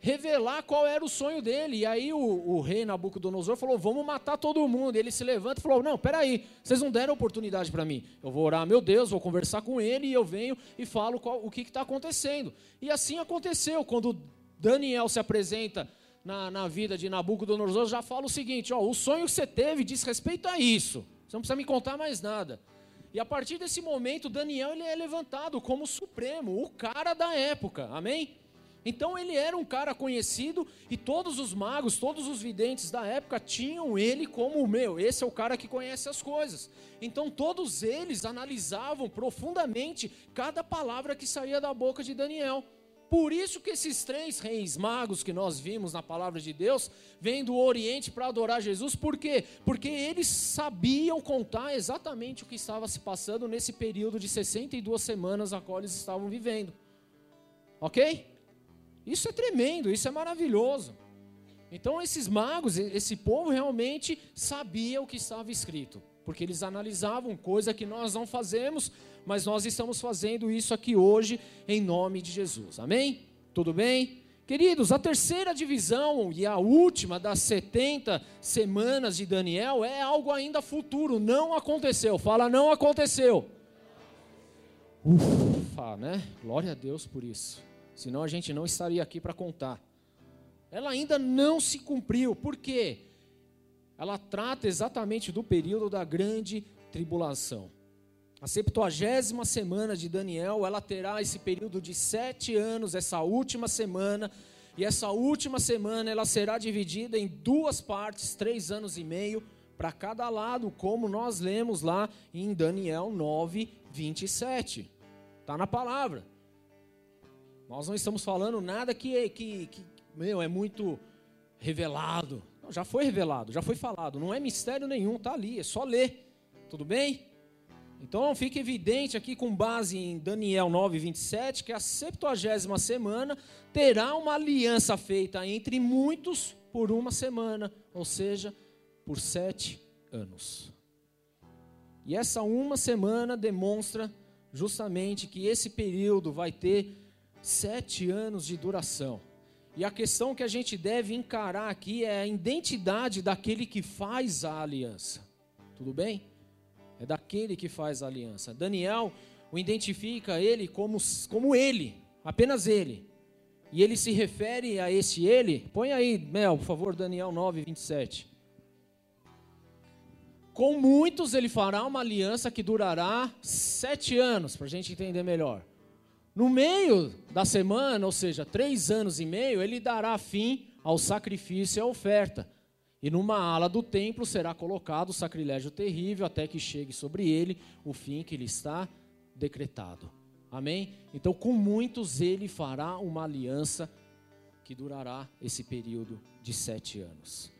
revelar qual era o sonho dele. E aí o, o, rei Nabucodonosor falou: Vamos matar todo mundo. E ele se levanta e falou: Não, peraí, vocês não deram oportunidade para mim. Eu vou orar, meu Deus, vou conversar com ele e eu venho e falo qual, o que está acontecendo. E assim aconteceu. Quando Daniel se apresenta na, na vida de Nabucodonosor, já fala o seguinte: ó, O sonho que você teve diz respeito a isso. Você não precisa me contar mais nada. E a partir desse momento, Daniel ele é levantado como supremo, o cara da época. Amém? Então ele era um cara conhecido e todos os magos, todos os videntes da época tinham ele como o meu, esse é o cara que conhece as coisas. Então todos eles analisavam profundamente cada palavra que saía da boca de Daniel. Por isso que esses três reis magos que nós vimos na palavra de Deus vêm do Oriente para adorar Jesus, por quê? Porque eles sabiam contar exatamente o que estava se passando nesse período de 62 semanas a qual eles estavam vivendo. Ok? Isso é tremendo, isso é maravilhoso. Então, esses magos, esse povo realmente sabia o que estava escrito, porque eles analisavam coisa que nós não fazemos, mas nós estamos fazendo isso aqui hoje em nome de Jesus. Amém? Tudo bem? Queridos, a terceira divisão e a última das 70 semanas de Daniel é algo ainda futuro, não aconteceu. Fala, não aconteceu. Ufa, né? Glória a Deus por isso senão a gente não estaria aqui para contar. Ela ainda não se cumpriu, por quê? Ela trata exatamente do período da grande tribulação. A septuagésima semana de Daniel, ela terá esse período de sete anos, essa última semana, e essa última semana ela será dividida em duas partes, três anos e meio, para cada lado, como nós lemos lá em Daniel 9, 27. Está na palavra. Nós não estamos falando nada que, que, que meu, é muito revelado. Não, já foi revelado, já foi falado. Não é mistério nenhum, está ali, é só ler. Tudo bem? Então fica evidente aqui com base em Daniel 9, 27, que a 70 semana terá uma aliança feita entre muitos por uma semana, ou seja, por sete anos. E essa uma semana demonstra justamente que esse período vai ter sete anos de duração. E a questão que a gente deve encarar aqui é a identidade daquele que faz a aliança. Tudo bem? É daquele que faz a aliança. Daniel o identifica ele como, como ele, apenas ele. E ele se refere a esse ele. Põe aí, Mel, por favor, Daniel 9, 27. Com muitos ele fará uma aliança que durará sete anos, para a gente entender melhor. No meio da semana, ou seja, três anos e meio, ele dará fim ao sacrifício e à oferta. E numa ala do templo será colocado o sacrilégio terrível, até que chegue sobre ele o fim que lhe está decretado. Amém? Então, com muitos ele fará uma aliança que durará esse período de sete anos.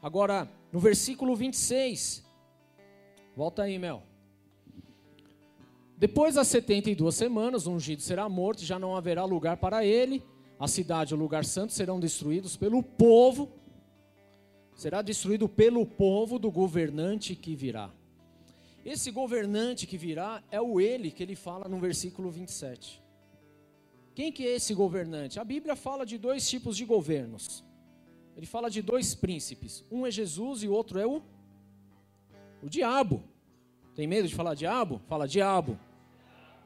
Agora, no versículo 26, Volta aí, Mel. Depois das 72 semanas, o ungido será morto, já não haverá lugar para ele. A cidade e o lugar santo serão destruídos pelo povo. Será destruído pelo povo do governante que virá. Esse governante que virá é o ele que ele fala no versículo 27. Quem que é esse governante? A Bíblia fala de dois tipos de governos. Ele fala de dois príncipes. Um é Jesus e o outro é o o diabo. Tem medo de falar diabo? Fala diabo.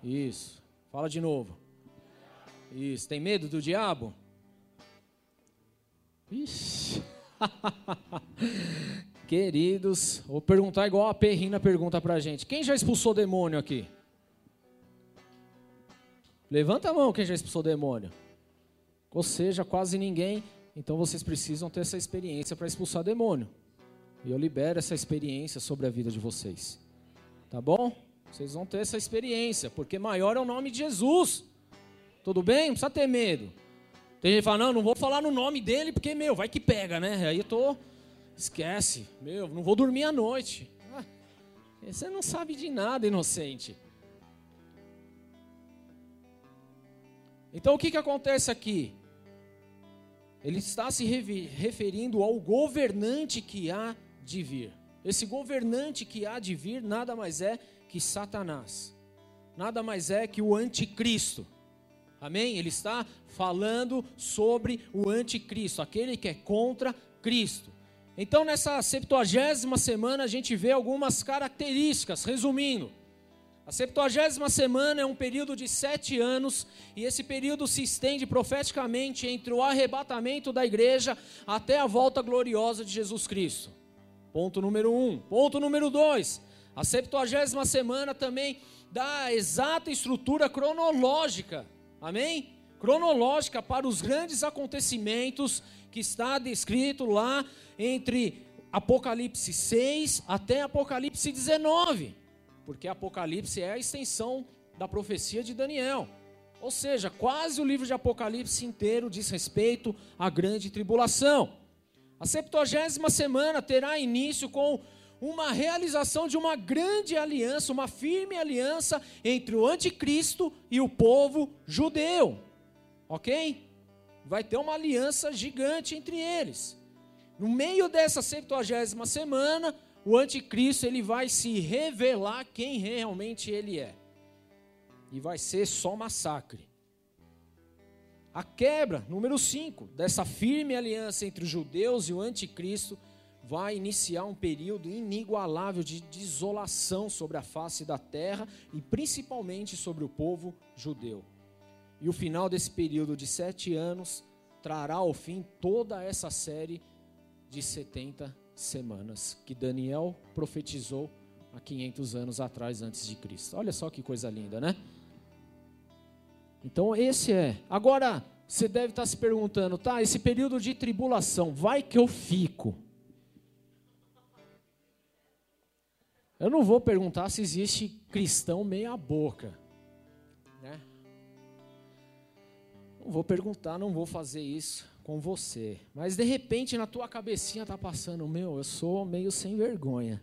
Isso. Fala de novo. Isso. Tem medo do diabo? Ixi. Queridos, vou perguntar igual a Perrina pergunta pra gente. Quem já expulsou demônio aqui? Levanta a mão quem já expulsou demônio. Ou seja, quase ninguém. Então vocês precisam ter essa experiência para expulsar demônio. E eu libero essa experiência sobre a vida de vocês. Tá bom? Vocês vão ter essa experiência, porque maior é o nome de Jesus. Tudo bem? Não precisa ter medo. Tem gente que fala, não, não vou falar no nome dele, porque, meu, vai que pega, né? Aí eu tô. Esquece, meu, não vou dormir à noite. Ah, você não sabe de nada, inocente. Então o que, que acontece aqui? Ele está se referindo ao governante que há de vir. Esse governante que há de vir nada mais é que Satanás, nada mais é que o anticristo. Amém? Ele está falando sobre o anticristo, aquele que é contra Cristo. Então, nessa septuagésima semana, a gente vê algumas características, resumindo. A septuagésima semana é um período de sete anos, e esse período se estende profeticamente entre o arrebatamento da igreja até a volta gloriosa de Jesus Cristo. Ponto número um. Ponto número dois. A septuagésima semana também dá a exata estrutura cronológica. Amém? Cronológica para os grandes acontecimentos que está descrito lá entre Apocalipse 6 até Apocalipse 19. Porque Apocalipse é a extensão da profecia de Daniel. Ou seja, quase o livro de Apocalipse inteiro diz respeito à grande tribulação. A septuagésima semana terá início com uma realização de uma grande aliança, uma firme aliança entre o anticristo e o povo judeu. Ok? Vai ter uma aliança gigante entre eles. No meio dessa septuagésima semana, o anticristo ele vai se revelar quem realmente ele é. E vai ser só massacre. A quebra, número 5, dessa firme aliança entre os judeus e o anticristo vai iniciar um período inigualável de desolação sobre a face da terra e principalmente sobre o povo judeu. E o final desse período de sete anos trará ao fim toda essa série de 70 semanas que Daniel profetizou há 500 anos atrás antes de Cristo. Olha só que coisa linda, né? Então esse é. Agora, você deve estar se perguntando, tá, esse período de tribulação, vai que eu fico. Eu não vou perguntar se existe cristão meia boca. Né? Não vou perguntar, não vou fazer isso com você. Mas de repente na tua cabecinha tá passando, meu, eu sou meio sem vergonha.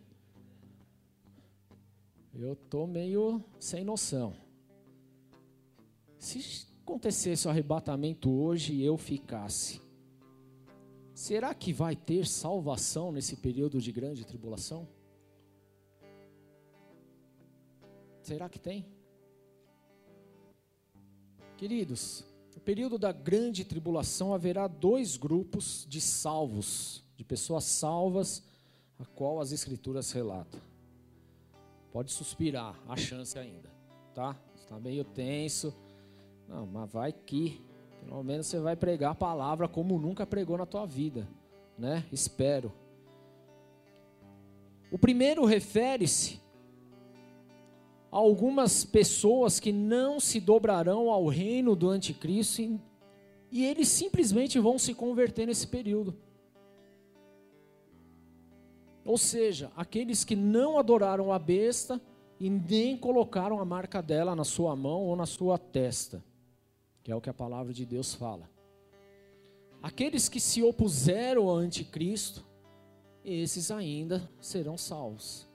Eu tô meio sem noção. Se acontecesse o arrebatamento hoje e eu ficasse, Será que vai ter salvação nesse período de grande tribulação? Será que tem? Queridos, no período da grande tribulação haverá dois grupos de salvos, de pessoas salvas, a qual as escrituras relatam. Pode suspirar, há chance ainda, tá? Está meio tenso. Não, mas vai que pelo menos você vai pregar a palavra como nunca pregou na tua vida, né? Espero. O primeiro refere-se algumas pessoas que não se dobrarão ao reino do anticristo e, e eles simplesmente vão se converter nesse período. Ou seja, aqueles que não adoraram a besta e nem colocaram a marca dela na sua mão ou na sua testa que é o que a palavra de Deus fala. Aqueles que se opuseram ao anticristo, esses ainda serão salvos.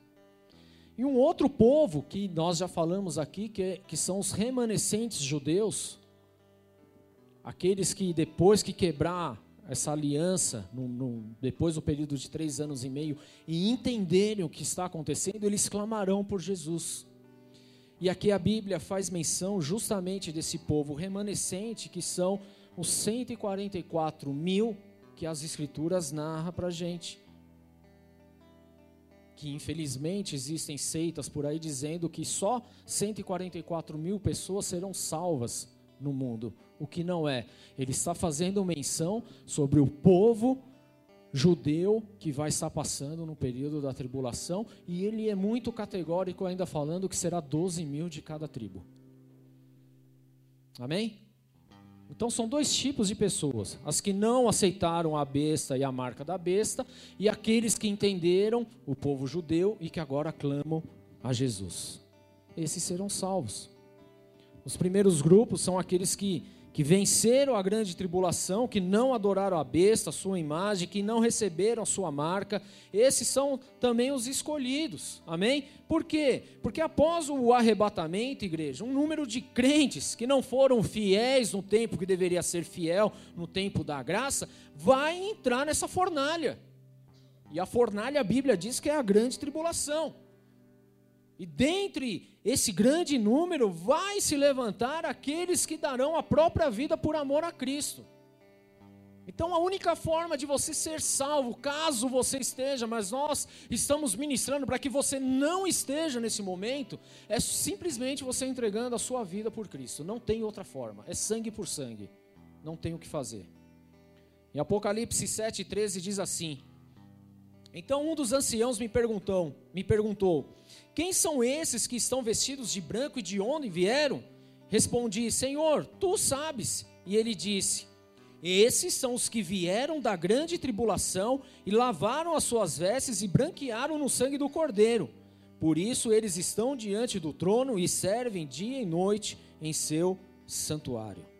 E um outro povo que nós já falamos aqui, que, é, que são os remanescentes judeus, aqueles que depois que quebrar essa aliança, no, no, depois do período de três anos e meio, e entenderem o que está acontecendo, eles clamarão por Jesus. E aqui a Bíblia faz menção justamente desse povo remanescente, que são os 144 mil que as Escrituras narram para a gente. Que infelizmente existem seitas por aí dizendo que só 144 mil pessoas serão salvas no mundo, o que não é. Ele está fazendo menção sobre o povo judeu que vai estar passando no período da tribulação, e ele é muito categórico ainda falando que será 12 mil de cada tribo. Amém? Então são dois tipos de pessoas: as que não aceitaram a besta e a marca da besta, e aqueles que entenderam o povo judeu e que agora clamam a Jesus. Esses serão salvos. Os primeiros grupos são aqueles que que venceram a grande tribulação, que não adoraram a besta, a sua imagem, que não receberam a sua marca, esses são também os escolhidos, amém? Por quê? Porque após o arrebatamento, igreja, um número de crentes que não foram fiéis no tempo que deveria ser fiel, no tempo da graça, vai entrar nessa fornalha. E a fornalha, a Bíblia diz que é a grande tribulação. E dentre esse grande número vai se levantar aqueles que darão a própria vida por amor a Cristo. Então a única forma de você ser salvo, caso você esteja, mas nós estamos ministrando para que você não esteja nesse momento, é simplesmente você entregando a sua vida por Cristo. Não tem outra forma. É sangue por sangue. Não tem o que fazer. Em Apocalipse 7,13 diz assim: Então um dos anciãos me perguntou, me perguntou quem são esses que estão vestidos de branco e de onde vieram? Respondi: Senhor, tu sabes. E ele disse: Esses são os que vieram da grande tribulação e lavaram as suas vestes e branquearam no sangue do Cordeiro. Por isso eles estão diante do trono e servem dia e noite em seu santuário.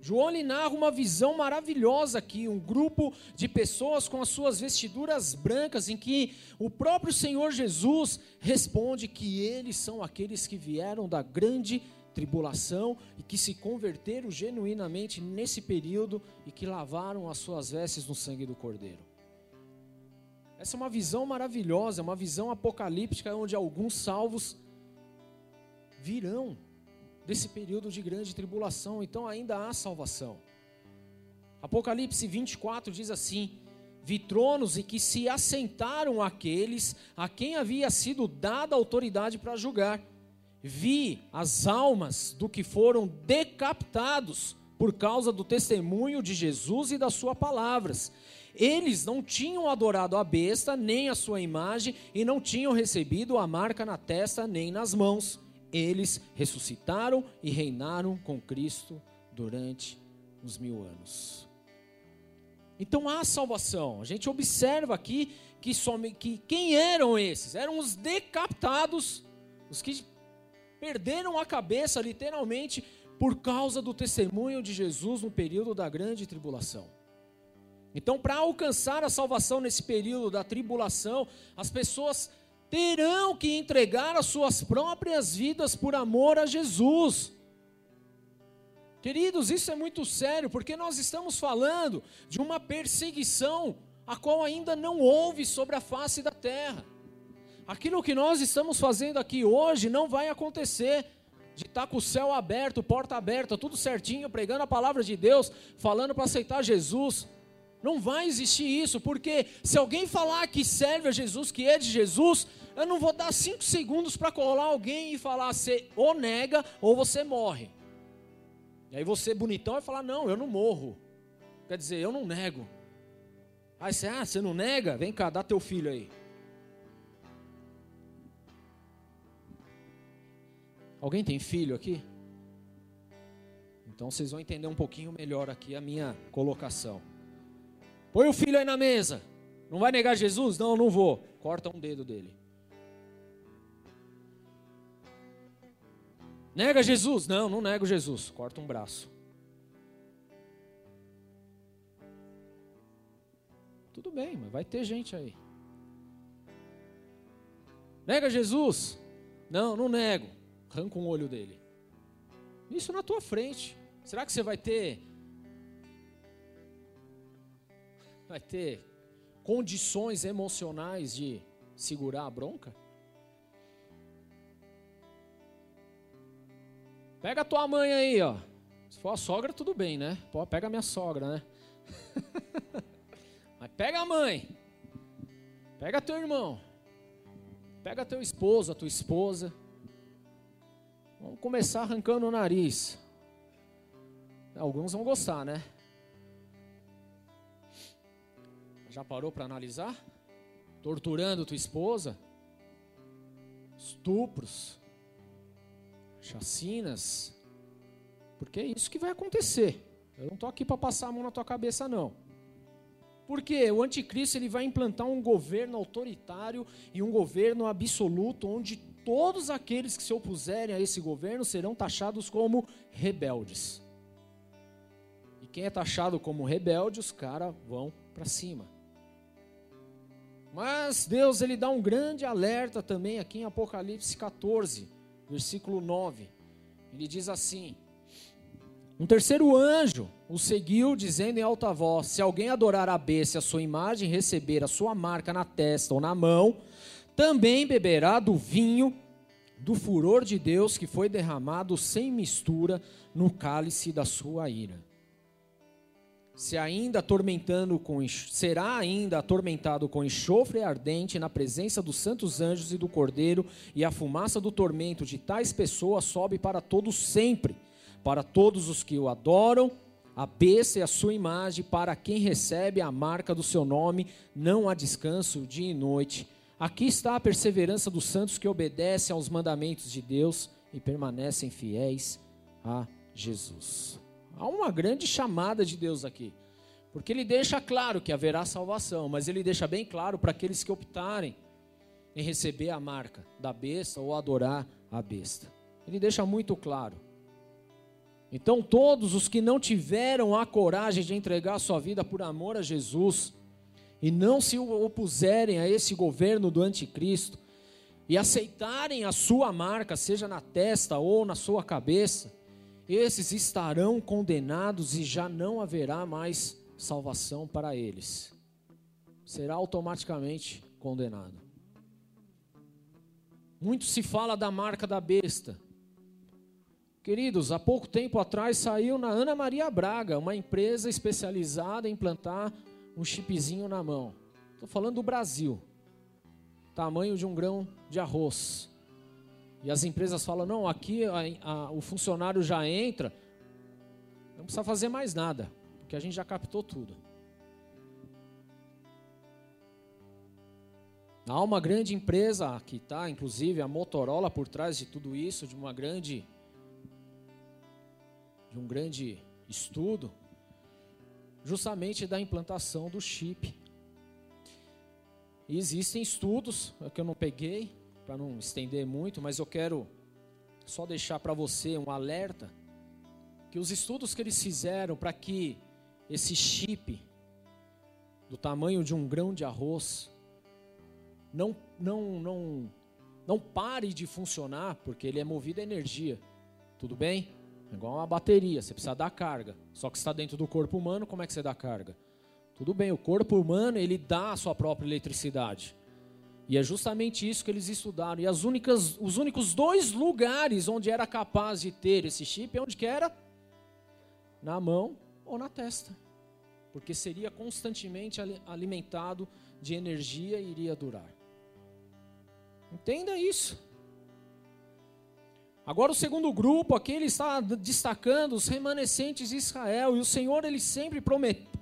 João lhe narra uma visão maravilhosa aqui, um grupo de pessoas com as suas vestiduras brancas, em que o próprio Senhor Jesus responde que eles são aqueles que vieram da grande tribulação e que se converteram genuinamente nesse período e que lavaram as suas vestes no sangue do Cordeiro. Essa é uma visão maravilhosa, uma visão apocalíptica onde alguns salvos virão desse período de grande tribulação, então ainda há salvação. Apocalipse 24 diz assim: Vi tronos e que se assentaram aqueles a quem havia sido dada autoridade para julgar. Vi as almas do que foram decapitados por causa do testemunho de Jesus e das suas palavras. Eles não tinham adorado a besta, nem a sua imagem, e não tinham recebido a marca na testa nem nas mãos eles ressuscitaram e reinaram com Cristo durante os mil anos. Então há salvação. A gente observa aqui que, some, que quem eram esses? Eram os decapitados, os que perderam a cabeça literalmente por causa do testemunho de Jesus no período da grande tribulação. Então, para alcançar a salvação nesse período da tribulação, as pessoas terão que entregar as suas próprias vidas por amor a Jesus. Queridos, isso é muito sério, porque nós estamos falando de uma perseguição a qual ainda não houve sobre a face da terra. Aquilo que nós estamos fazendo aqui hoje não vai acontecer de estar com o céu aberto, porta aberta, tudo certinho, pregando a palavra de Deus, falando para aceitar Jesus. Não vai existir isso, porque se alguém falar que serve a Jesus, que é de Jesus, eu não vou dar cinco segundos para colar alguém e falar, você ou nega ou você morre. E aí você, bonitão, vai falar: Não, eu não morro. Quer dizer, eu não nego. Aí você, ah, você não nega? Vem cá, dá teu filho aí. Alguém tem filho aqui? Então vocês vão entender um pouquinho melhor aqui a minha colocação. Põe o filho aí na mesa. Não vai negar Jesus? Não, não vou. Corta um dedo dele. Nega Jesus? Não, não nego Jesus. Corta um braço. Tudo bem, mas vai ter gente aí. Nega Jesus? Não, não nego. Arranca um olho dele. Isso na tua frente. Será que você vai ter vai ter condições emocionais de segurar a bronca? Pega a tua mãe aí, ó. Se for a sogra, tudo bem, né? Pô, pega a minha sogra, né? Mas pega a mãe. Pega teu irmão. Pega teu esposo, a tua esposa. Vamos começar arrancando o nariz. Alguns vão gostar, né? Já parou para analisar? Torturando tua esposa? Estupros? chacinas, porque é isso que vai acontecer. Eu não estou aqui para passar a mão na tua cabeça, não. Porque o anticristo ele vai implantar um governo autoritário e um governo absoluto, onde todos aqueles que se opuserem a esse governo serão taxados como rebeldes. E quem é taxado como rebelde, os caras vão para cima. Mas Deus ele dá um grande alerta também aqui em Apocalipse 14 versículo 9. Ele diz assim: Um terceiro anjo o seguiu, dizendo em alta voz: Se alguém adorar a besta, a sua imagem, receber a sua marca na testa ou na mão, também beberá do vinho do furor de Deus que foi derramado sem mistura no cálice da sua ira se ainda atormentando com será ainda atormentado com enxofre ardente na presença dos santos anjos e do Cordeiro, e a fumaça do tormento de tais pessoas sobe para todos sempre, para todos os que o adoram, a besta e a sua imagem, para quem recebe a marca do seu nome, não há descanso dia e noite. Aqui está a perseverança dos santos que obedecem aos mandamentos de Deus e permanecem fiéis a Jesus. Há uma grande chamada de Deus aqui. Porque ele deixa claro que haverá salvação, mas ele deixa bem claro para aqueles que optarem em receber a marca da besta ou adorar a besta. Ele deixa muito claro. Então, todos os que não tiveram a coragem de entregar sua vida por amor a Jesus e não se opuserem a esse governo do anticristo e aceitarem a sua marca, seja na testa ou na sua cabeça, esses estarão condenados e já não haverá mais salvação para eles. Será automaticamente condenado. Muito se fala da marca da besta. Queridos, há pouco tempo atrás saiu na Ana Maria Braga, uma empresa especializada em implantar um chipzinho na mão. Estou falando do Brasil. Tamanho de um grão de arroz. E as empresas falam: não, aqui a, a, o funcionário já entra, não precisa fazer mais nada, porque a gente já captou tudo. Há uma grande empresa que está, inclusive a Motorola por trás de tudo isso, de uma grande, de um grande estudo, justamente da implantação do chip. E existem estudos é que eu não peguei, para não estender muito, mas eu quero só deixar para você um alerta que os estudos que eles fizeram para que esse chip do tamanho de um grão de arroz não não não não pare de funcionar, porque ele é movido a energia. Tudo bem? É igual uma bateria, você precisa dar carga. Só que está dentro do corpo humano, como é que você dá carga? Tudo bem, o corpo humano ele dá a sua própria eletricidade. E é justamente isso que eles estudaram. E as únicas, os únicos dois lugares onde era capaz de ter esse chip, é onde que era? Na mão ou na testa. Porque seria constantemente alimentado de energia e iria durar. Entenda isso. Agora o segundo grupo aqui ele está destacando os remanescentes de Israel e o Senhor ele sempre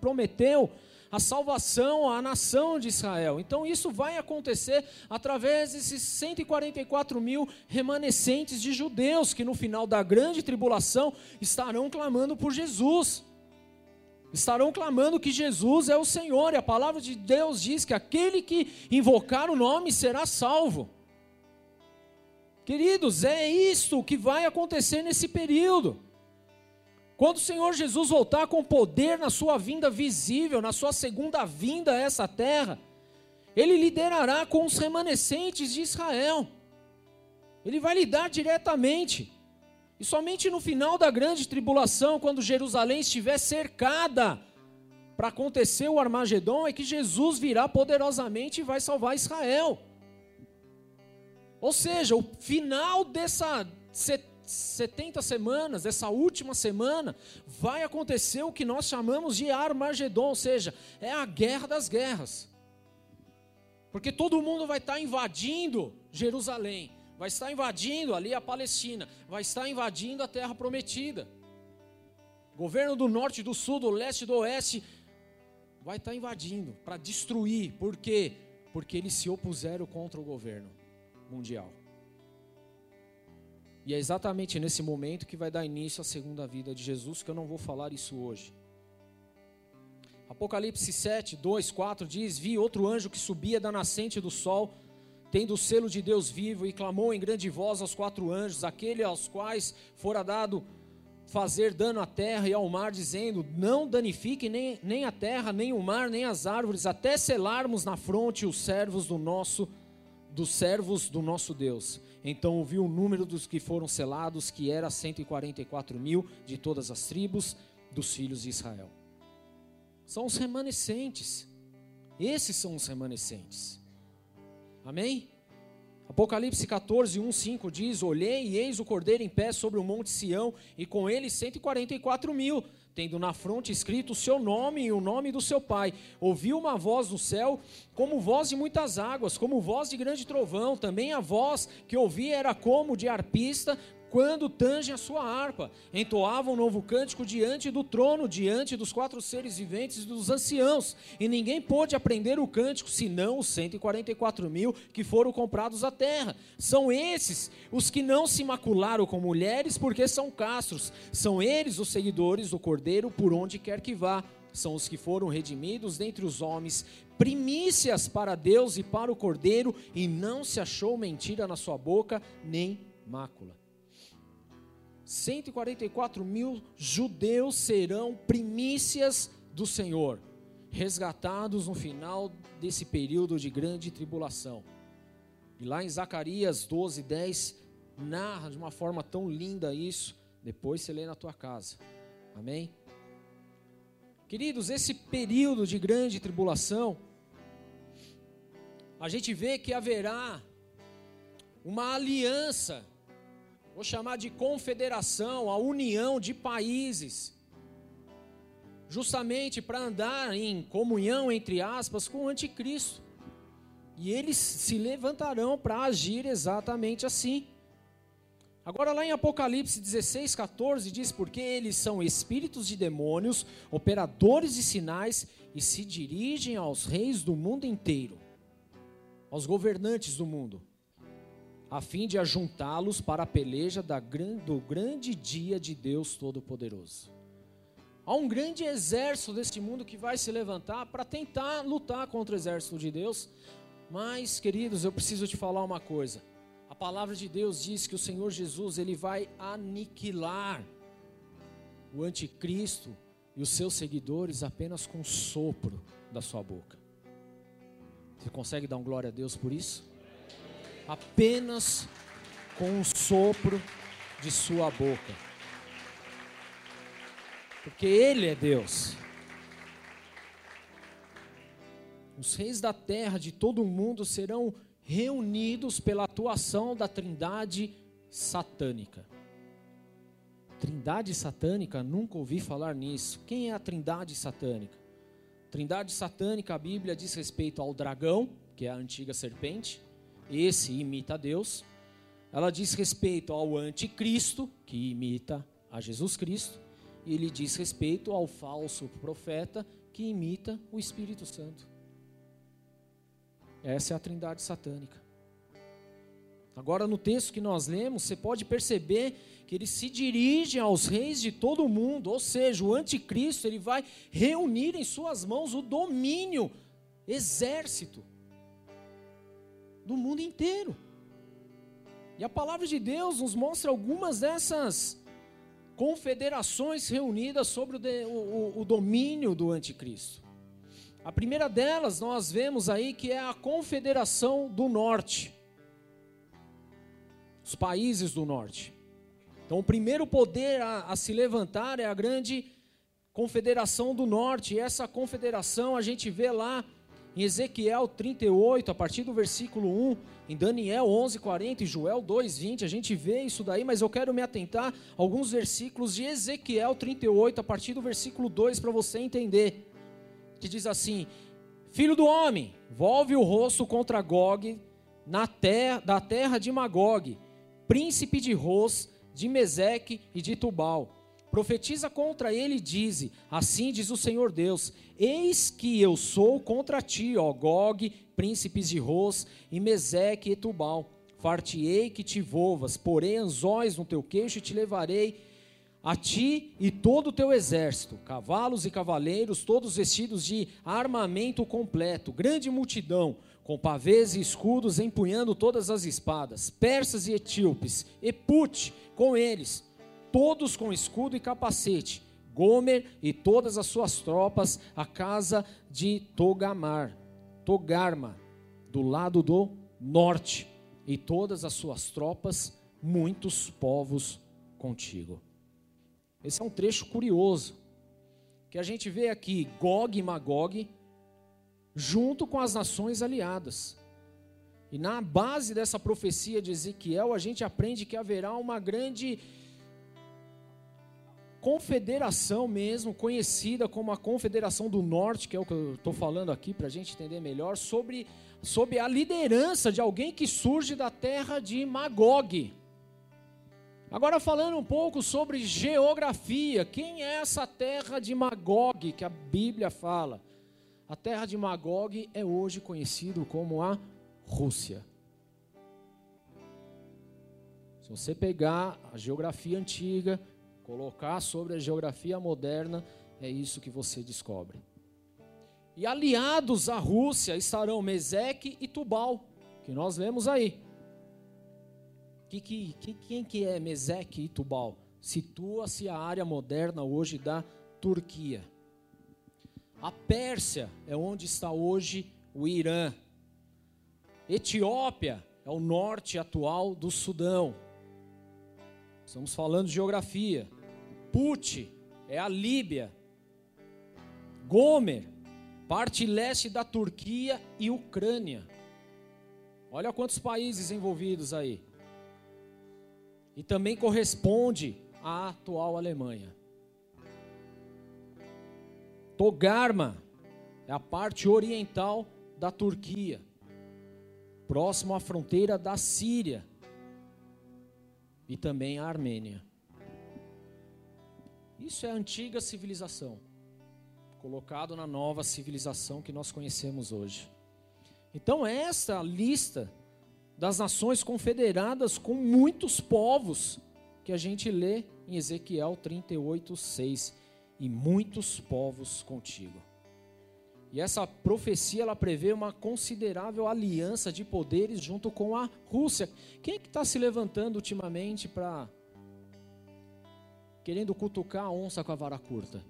prometeu a salvação à nação de Israel. Então isso vai acontecer através desses 144 mil remanescentes de judeus que no final da grande tribulação estarão clamando por Jesus. Estarão clamando que Jesus é o Senhor, e a palavra de Deus diz que aquele que invocar o nome será salvo. Queridos, é isso que vai acontecer nesse período. Quando o Senhor Jesus voltar com poder na sua vinda visível, na sua segunda vinda a essa terra, ele liderará com os remanescentes de Israel. Ele vai lidar diretamente. E somente no final da grande tribulação, quando Jerusalém estiver cercada para acontecer o Armagedon, é que Jesus virá poderosamente e vai salvar Israel. Ou seja, o final dessa 70 semanas, essa última semana, vai acontecer o que nós chamamos de Armagedon, ou seja, é a guerra das guerras. Porque todo mundo vai estar invadindo Jerusalém, vai estar invadindo ali a Palestina, vai estar invadindo a terra prometida. Governo do norte, do sul, do leste, do oeste vai estar invadindo para destruir. Por quê? Porque eles se opuseram contra o governo mundial. E é exatamente nesse momento que vai dar início a segunda vida de Jesus, que eu não vou falar isso hoje. Apocalipse 7, 2, 4 diz: Vi outro anjo que subia da nascente do sol, tendo o selo de Deus vivo, e clamou em grande voz aos quatro anjos, aquele aos quais fora dado fazer dano à terra e ao mar, dizendo: Não danifique nem, nem a terra, nem o mar, nem as árvores, até selarmos na fronte os servos do nosso dos servos do nosso Deus. Então ouviu o número dos que foram selados, que era 144 mil de todas as tribos dos filhos de Israel. São os remanescentes. Esses são os remanescentes. Amém? Apocalipse 14, 1, 5 diz: Olhei e eis o cordeiro em pé sobre o monte Sião, e com ele 144 mil, tendo na fronte escrito o seu nome e o nome do seu pai. Ouviu uma voz do céu, como voz de muitas águas, como voz de grande trovão. Também a voz que ouvi era como de arpista, quando tangem a sua harpa, entoavam um novo cântico diante do trono, diante dos quatro seres viventes e dos anciãos, e ninguém pôde aprender o cântico, senão os 144 mil que foram comprados à terra. São esses os que não se macularam com mulheres, porque são castros, são eles os seguidores do Cordeiro por onde quer que vá. São os que foram redimidos dentre os homens, primícias para Deus e para o Cordeiro, e não se achou mentira na sua boca, nem mácula. 144 mil judeus serão primícias do Senhor, resgatados no final desse período de grande tribulação. E lá em Zacarias 12, 10, narra de uma forma tão linda isso. Depois você lê na tua casa. Amém? Queridos, esse período de grande tribulação, a gente vê que haverá uma aliança vou chamar de confederação, a união de países, justamente para andar em comunhão, entre aspas, com o anticristo. E eles se levantarão para agir exatamente assim. Agora, lá em Apocalipse 16, 14, diz: Porque eles são espíritos de demônios, operadores de sinais, e se dirigem aos reis do mundo inteiro, aos governantes do mundo a fim de ajuntá-los para a peleja do grande dia de Deus Todo-Poderoso. Há um grande exército deste mundo que vai se levantar para tentar lutar contra o exército de Deus. Mas, queridos, eu preciso te falar uma coisa. A palavra de Deus diz que o Senhor Jesus ele vai aniquilar o anticristo e os seus seguidores apenas com o sopro da sua boca. Você consegue dar um glória a Deus por isso? Apenas com o sopro de sua boca. Porque Ele é Deus. Os reis da terra de todo o mundo serão reunidos pela atuação da trindade satânica. Trindade satânica, nunca ouvi falar nisso. Quem é a trindade satânica? Trindade satânica, a Bíblia diz respeito ao dragão, que é a antiga serpente, esse imita Deus. Ela diz respeito ao anticristo, que imita a Jesus Cristo, e ele diz respeito ao falso profeta, que imita o Espírito Santo. Essa é a trindade satânica. Agora, no texto que nós lemos, você pode perceber que ele se dirige aos reis de todo o mundo, ou seja, o anticristo, ele vai reunir em suas mãos o domínio, exército do mundo inteiro. E a palavra de Deus nos mostra algumas dessas confederações reunidas sobre o, de, o, o domínio do anticristo. A primeira delas nós vemos aí que é a Confederação do Norte. Os países do Norte. Então, o primeiro poder a, a, se levantar é a grande Confederação do Norte. E essa confederação a gente vê lá em Ezequiel 38, a partir do versículo 1, em Daniel 11, 40 e Joel 2, 20, a gente vê isso daí, mas eu quero me atentar a alguns versículos de Ezequiel 38, a partir do versículo 2, para você entender. Que diz assim: Filho do homem, volve o rosto contra Gog, na terra, da terra de Magog, príncipe de Ros, de Meseque e de Tubal Profetiza contra ele e dize: Assim diz o Senhor Deus: Eis que eu sou contra ti, ó Gog, príncipes de Ros, e Meseque e Tubal. Fartiei que te volvas, porei anzóis no teu queixo e te levarei a ti e todo o teu exército, cavalos e cavaleiros, todos vestidos de armamento completo, grande multidão, com pavês e escudos, empunhando todas as espadas, persas e etíopes, e pute com eles todos com escudo e capacete, Gomer e todas as suas tropas, a casa de Togamar, Togarma, do lado do norte, e todas as suas tropas, muitos povos contigo. Esse é um trecho curioso, que a gente vê aqui Gog e Magog, junto com as nações aliadas. E na base dessa profecia de Ezequiel, a gente aprende que haverá uma grande confederação mesmo, conhecida como a Confederação do Norte, que é o que eu estou falando aqui para a gente entender melhor, sobre, sobre a liderança de alguém que surge da terra de Magog. Agora falando um pouco sobre geografia, quem é essa terra de Magog que a Bíblia fala? A terra de Magog é hoje conhecido como a Rússia. Se você pegar a geografia antiga, Colocar sobre a geografia moderna, é isso que você descobre. E aliados à Rússia estarão Meseque e Tubal, que nós lemos aí. Que, que, que, quem que é Meseque e Tubal? Situa-se a área moderna hoje da Turquia. A Pérsia é onde está hoje o Irã. Etiópia é o norte atual do Sudão. Estamos falando de geografia. Put é a Líbia. Gomer, parte leste da Turquia e Ucrânia. Olha quantos países envolvidos aí. E também corresponde à atual Alemanha. Togarma é a parte oriental da Turquia, próximo à fronteira da Síria e também a Armênia. Isso é a antiga civilização, colocado na nova civilização que nós conhecemos hoje. Então, esta é a lista das nações confederadas com muitos povos que a gente lê em Ezequiel 38, 6. E muitos povos contigo. E essa profecia ela prevê uma considerável aliança de poderes junto com a Rússia. Quem é que está se levantando ultimamente para querendo cutucar a onça com a vara curta.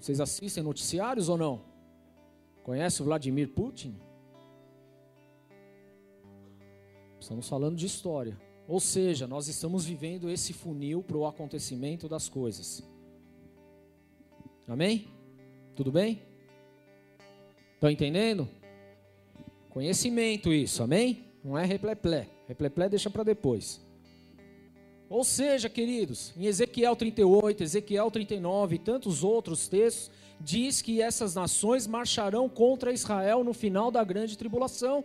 Vocês assistem noticiários ou não? Conhece o Vladimir Putin? Estamos falando de história. Ou seja, nós estamos vivendo esse funil para o acontecimento das coisas. Amém? Tudo bem? Estão entendendo? Conhecimento isso, amém? Não é repleplé. Repleplé deixa para depois. Ou seja, queridos, em Ezequiel 38, Ezequiel 39 e tantos outros textos, diz que essas nações marcharão contra Israel no final da grande tribulação.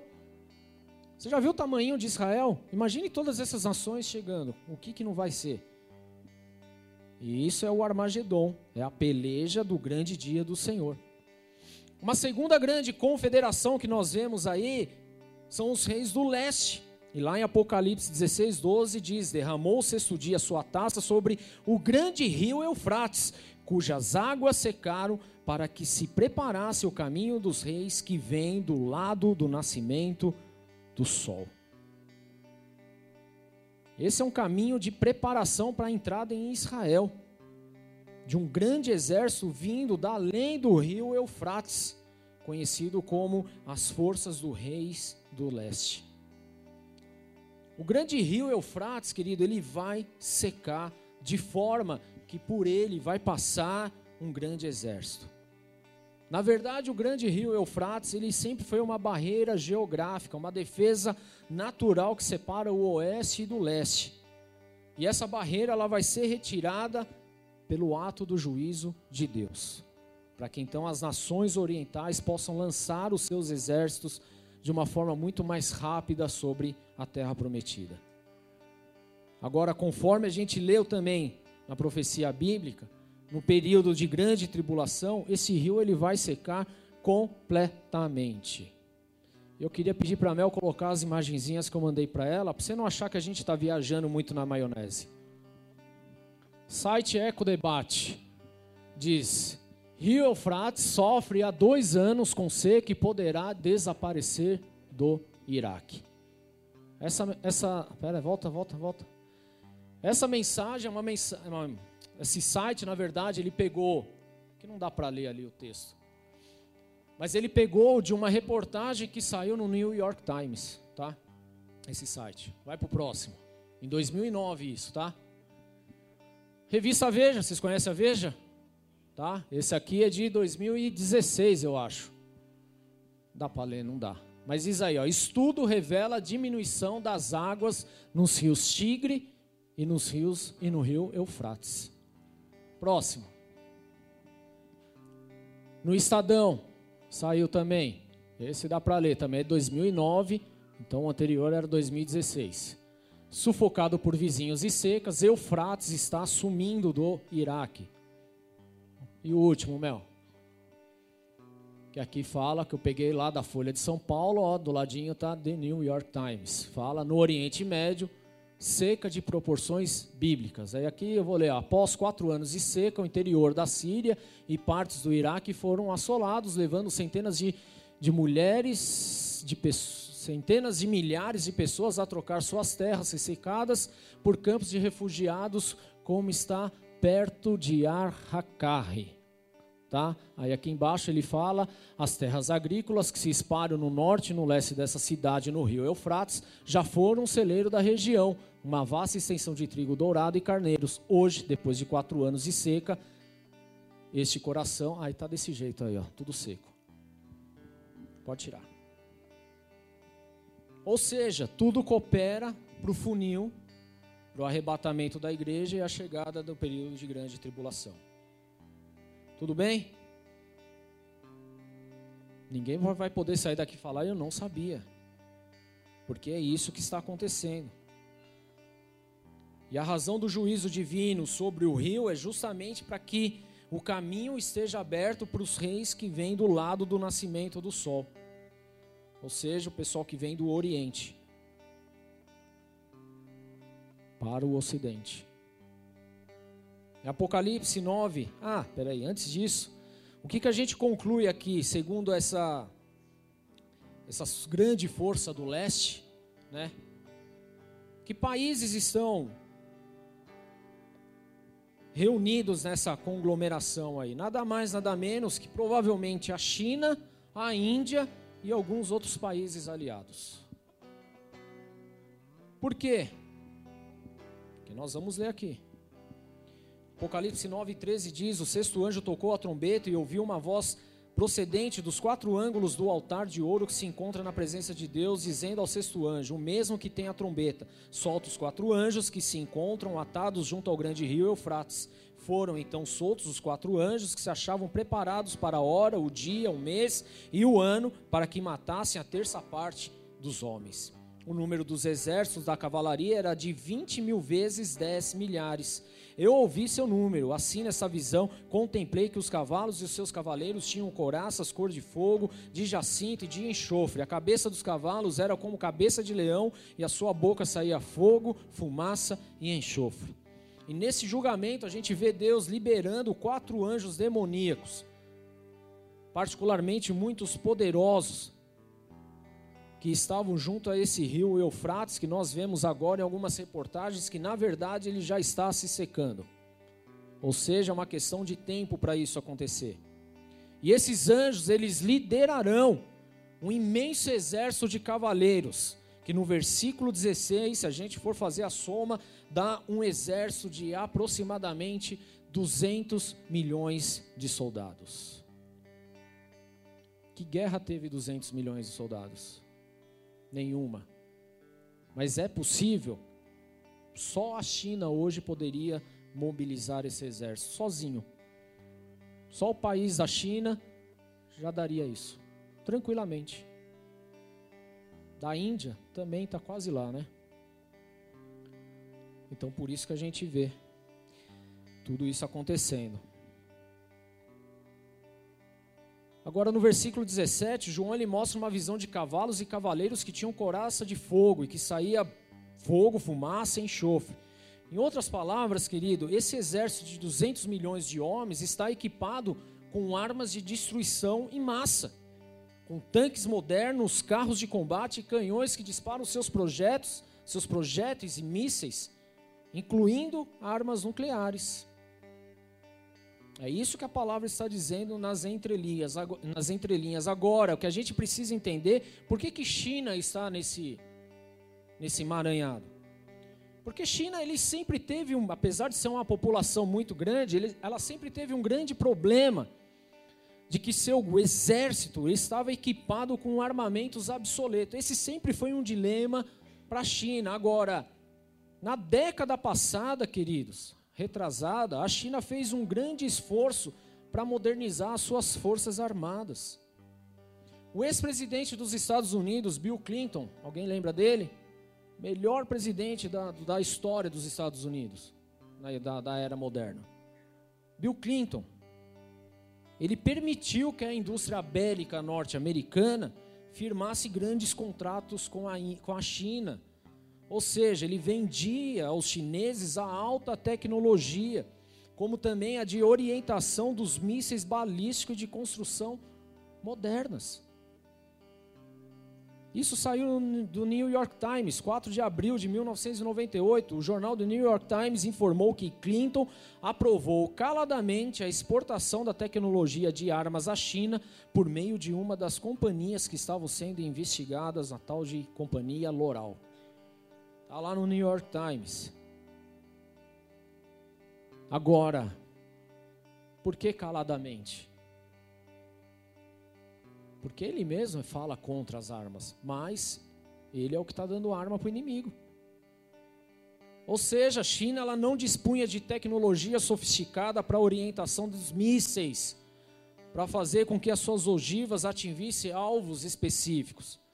Você já viu o tamanho de Israel? Imagine todas essas nações chegando. O que, que não vai ser? E isso é o Armagedon, é a peleja do grande dia do Senhor. Uma segunda grande confederação que nós vemos aí são os reis do leste. E lá em Apocalipse 16, 12 diz: Derramou o sexto dia sua taça sobre o grande rio Eufrates, cujas águas secaram, para que se preparasse o caminho dos reis que vem do lado do nascimento do sol. Esse é um caminho de preparação para a entrada em Israel, de um grande exército vindo da além do rio Eufrates, conhecido como as forças dos reis do leste. O grande rio Eufrates, querido, ele vai secar de forma que por ele vai passar um grande exército. Na verdade, o grande rio Eufrates, ele sempre foi uma barreira geográfica, uma defesa natural que separa o oeste do leste. E essa barreira ela vai ser retirada pelo ato do juízo de Deus, para que então as nações orientais possam lançar os seus exércitos de uma forma muito mais rápida sobre a terra prometida. Agora, conforme a gente leu também na profecia bíblica, no período de grande tribulação, esse rio ele vai secar completamente. Eu queria pedir para a Mel colocar as imagenzinhas que eu mandei para ela, para você não achar que a gente está viajando muito na maionese. Site Eco Debate diz: Rio Eufrates sofre há dois anos com seca e poderá desaparecer do Iraque. Essa, essa, pera, volta, volta, volta. Essa mensagem é uma mensagem esse site, na verdade, ele pegou, que não dá para ler ali o texto, mas ele pegou de uma reportagem que saiu no New York Times, tá? Esse site. Vai para o próximo. Em 2009 isso, tá? Revista Veja, vocês conhecem a Veja? Tá? Esse aqui é de 2016, eu acho. Dá para ler? Não dá. Mas diz aí, ó, estudo revela diminuição das águas nos rios Tigre e nos rios e no rio Eufrates. Próximo. No Estadão, saiu também. Esse dá para ler também, é 2009, então o anterior era 2016. Sufocado por vizinhos e secas, Eufrates está sumindo do Iraque. E o último, Mel. Que aqui fala, que eu peguei lá da Folha de São Paulo, ó, do ladinho tá The New York Times. Fala no Oriente Médio, seca de proporções bíblicas. Aí aqui eu vou ler: após quatro anos de seca, o interior da Síria e partes do Iraque foram assolados, levando centenas de, de mulheres, de centenas de milhares de pessoas a trocar suas terras ressecadas por campos de refugiados, como está perto de Ar-Hakari. Tá? Aí aqui embaixo ele fala as terras agrícolas que se espalham no norte e no leste dessa cidade no rio Eufrates já foram um celeiro da região, uma vasta extensão de trigo dourado e carneiros. Hoje, depois de quatro anos de seca, este coração, aí tá desse jeito aí, ó, tudo seco. Pode tirar. Ou seja, tudo coopera para o funil, para o arrebatamento da igreja e a chegada do período de grande tribulação. Tudo bem? Ninguém vai poder sair daqui e falar, eu não sabia. Porque é isso que está acontecendo. E a razão do juízo divino sobre o rio é justamente para que o caminho esteja aberto para os reis que vêm do lado do nascimento do sol. Ou seja, o pessoal que vem do Oriente para o Ocidente. Apocalipse 9. Ah, peraí, antes disso, o que, que a gente conclui aqui, segundo essa, essa grande força do leste, né? Que países estão reunidos nessa conglomeração aí? Nada mais, nada menos que provavelmente a China, a Índia e alguns outros países aliados. Por quê? Que nós vamos ler aqui. Apocalipse 9, 13 diz: O sexto anjo tocou a trombeta e ouviu uma voz procedente dos quatro ângulos do altar de ouro que se encontra na presença de Deus, dizendo ao sexto anjo, o mesmo que tem a trombeta: Solta os quatro anjos que se encontram atados junto ao grande rio Eufrates. Foram então soltos os quatro anjos que se achavam preparados para a hora, o dia, o mês e o ano, para que matassem a terça parte dos homens. O número dos exércitos da cavalaria era de 20 mil vezes 10 milhares eu ouvi seu número, assim nessa visão, contemplei que os cavalos e os seus cavaleiros tinham coraças cor de fogo, de jacinto e de enxofre. A cabeça dos cavalos era como cabeça de leão, e a sua boca saía fogo, fumaça e enxofre. E nesse julgamento a gente vê Deus liberando quatro anjos demoníacos, particularmente muitos poderosos, que estavam junto a esse rio Eufrates, que nós vemos agora em algumas reportagens, que na verdade ele já está se secando. Ou seja, é uma questão de tempo para isso acontecer. E esses anjos, eles liderarão um imenso exército de cavaleiros, que no versículo 16, se a gente for fazer a soma, dá um exército de aproximadamente 200 milhões de soldados. Que guerra teve 200 milhões de soldados? Nenhuma. Mas é possível. Só a China hoje poderia mobilizar esse exército sozinho. Só o país da China já daria isso, tranquilamente. Da Índia também está quase lá, né? Então por isso que a gente vê tudo isso acontecendo. Agora no versículo 17, João ele mostra uma visão de cavalos e cavaleiros que tinham coraça de fogo e que saía fogo, fumaça e enxofre. Em outras palavras, querido, esse exército de 200 milhões de homens está equipado com armas de destruição em massa, com tanques modernos, carros de combate e canhões que disparam seus projetos, seus projéteis e mísseis, incluindo armas nucleares. É isso que a palavra está dizendo nas entrelinhas. Nas entrelinhas. Agora, o que a gente precisa entender, por que, que China está nesse, nesse emaranhado? Porque China, ele sempre teve, um, apesar de ser uma população muito grande, ele, ela sempre teve um grande problema de que seu exército estava equipado com armamentos obsoletos. Esse sempre foi um dilema para a China. Agora, na década passada, queridos, retrasada, a China fez um grande esforço para modernizar as suas forças armadas. O ex-presidente dos Estados Unidos, Bill Clinton, alguém lembra dele? Melhor presidente da, da história dos Estados Unidos, da, da era moderna. Bill Clinton, ele permitiu que a indústria bélica norte-americana firmasse grandes contratos com a, com a China ou seja, ele vendia aos chineses a alta tecnologia, como também a de orientação dos mísseis balísticos de construção modernas. Isso saiu do New York Times, 4 de abril de 1998. O jornal do New York Times informou que Clinton aprovou caladamente a exportação da tecnologia de armas à China por meio de uma das companhias que estavam sendo investigadas, a tal de companhia Loral. Está lá no New York Times. Agora, por que caladamente? Porque ele mesmo fala contra as armas, mas ele é o que está dando arma para o inimigo. Ou seja, a China ela não dispunha de tecnologia sofisticada para orientação dos mísseis, para fazer com que as suas ogivas atingissem alvos específicos.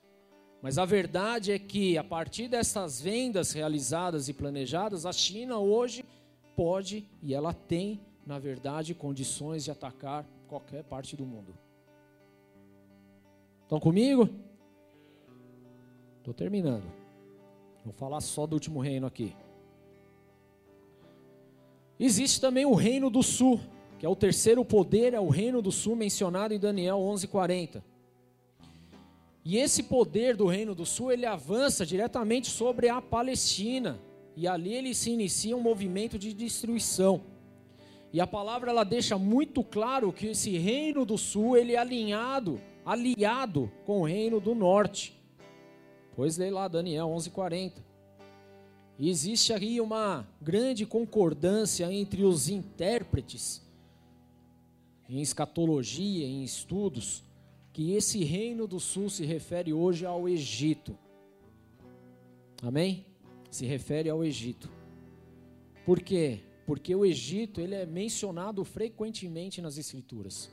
Mas a verdade é que, a partir dessas vendas realizadas e planejadas, a China hoje pode e ela tem, na verdade, condições de atacar qualquer parte do mundo. Estão comigo? Estou terminando. Vou falar só do último reino aqui. Existe também o reino do sul, que é o terceiro poder, é o reino do sul mencionado em Daniel 11:40. E esse poder do Reino do Sul, ele avança diretamente sobre a Palestina. E ali ele se inicia um movimento de destruição. E a palavra ela deixa muito claro que esse Reino do Sul, ele é alinhado, aliado com o Reino do Norte. Pois lê lá Daniel 11:40. E existe aí uma grande concordância entre os intérpretes em escatologia, em estudos, que esse reino do sul se refere hoje ao Egito. Amém? Se refere ao Egito. Por quê? Porque o Egito ele é mencionado frequentemente nas escrituras.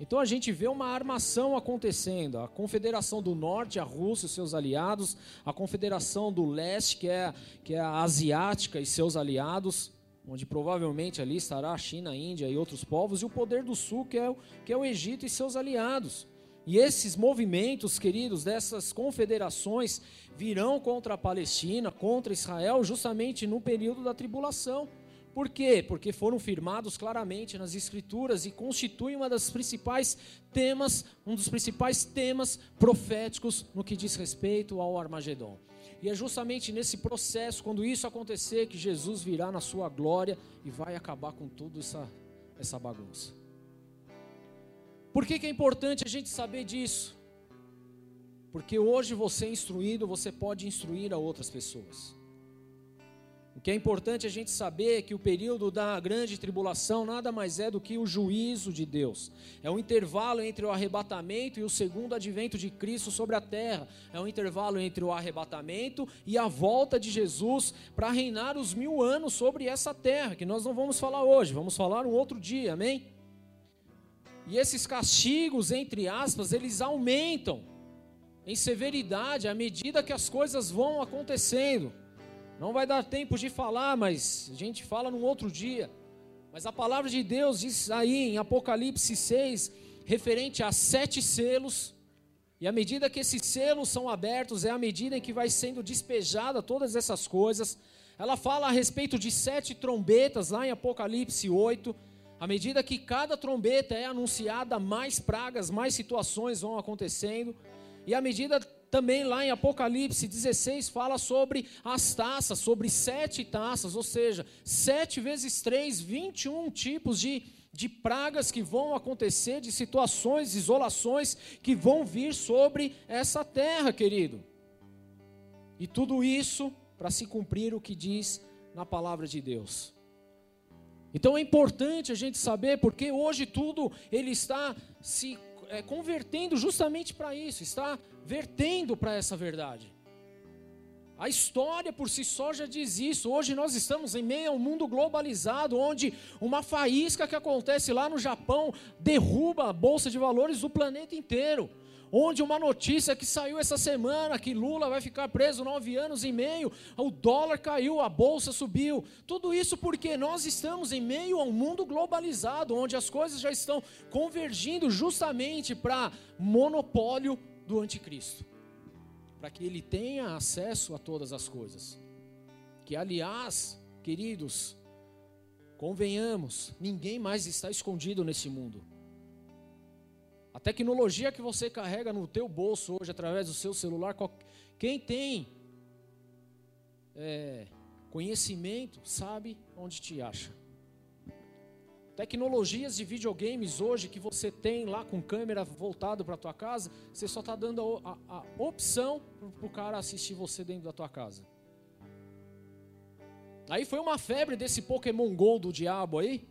Então a gente vê uma armação acontecendo. A Confederação do Norte, a Rússia e seus aliados, a Confederação do Leste, que é, que é a Asiática e seus aliados, onde provavelmente ali estará a China, a Índia e outros povos, e o poder do Sul, que é, o, que é o Egito e seus aliados. E esses movimentos, queridos, dessas confederações, virão contra a Palestina, contra Israel, justamente no período da tribulação. Por quê? Porque foram firmados claramente nas escrituras e constituem uma das principais temas, um dos principais temas proféticos no que diz respeito ao Armagedon. E é justamente nesse processo, quando isso acontecer, que Jesus virá na sua glória e vai acabar com toda essa, essa bagunça. Por que, que é importante a gente saber disso? Porque hoje você é instruído, você pode instruir a outras pessoas. O que é importante a gente saber é que o período da grande tribulação nada mais é do que o juízo de Deus. É um intervalo entre o arrebatamento e o segundo advento de Cristo sobre a terra. É um intervalo entre o arrebatamento e a volta de Jesus para reinar os mil anos sobre essa terra, que nós não vamos falar hoje, vamos falar um outro dia, amém? E esses castigos, entre aspas, eles aumentam em severidade à medida que as coisas vão acontecendo. Não vai dar tempo de falar, mas a gente fala num outro dia. Mas a palavra de Deus diz aí em Apocalipse 6, referente a sete selos, e à medida que esses selos são abertos, é à medida em que vai sendo despejada todas essas coisas. Ela fala a respeito de sete trombetas lá em Apocalipse 8. À medida que cada trombeta é anunciada, mais pragas, mais situações vão acontecendo. E à medida também lá em Apocalipse 16 fala sobre as taças, sobre sete taças, ou seja, sete vezes três, 21 tipos de, de pragas que vão acontecer, de situações, isolações que vão vir sobre essa terra, querido. E tudo isso para se cumprir o que diz na palavra de Deus. Então é importante a gente saber, porque hoje tudo ele está se é, convertendo justamente para isso, está vertendo para essa verdade. A história por si só já diz isso. Hoje nós estamos em meio a um mundo globalizado, onde uma faísca que acontece lá no Japão derruba a bolsa de valores do planeta inteiro onde uma notícia que saiu essa semana que Lula vai ficar preso nove anos e meio, o dólar caiu, a bolsa subiu. Tudo isso porque nós estamos em meio a um mundo globalizado, onde as coisas já estão convergindo justamente para monopólio do anticristo, para que ele tenha acesso a todas as coisas. Que aliás, queridos, convenhamos, ninguém mais está escondido nesse mundo. A tecnologia que você carrega no teu bolso hoje através do seu celular, quem tem é, conhecimento sabe onde te acha. Tecnologias de videogames hoje que você tem lá com câmera voltado para a tua casa, você só está dando a, a, a opção para o cara assistir você dentro da tua casa. Aí foi uma febre desse Pokémon GO do diabo aí.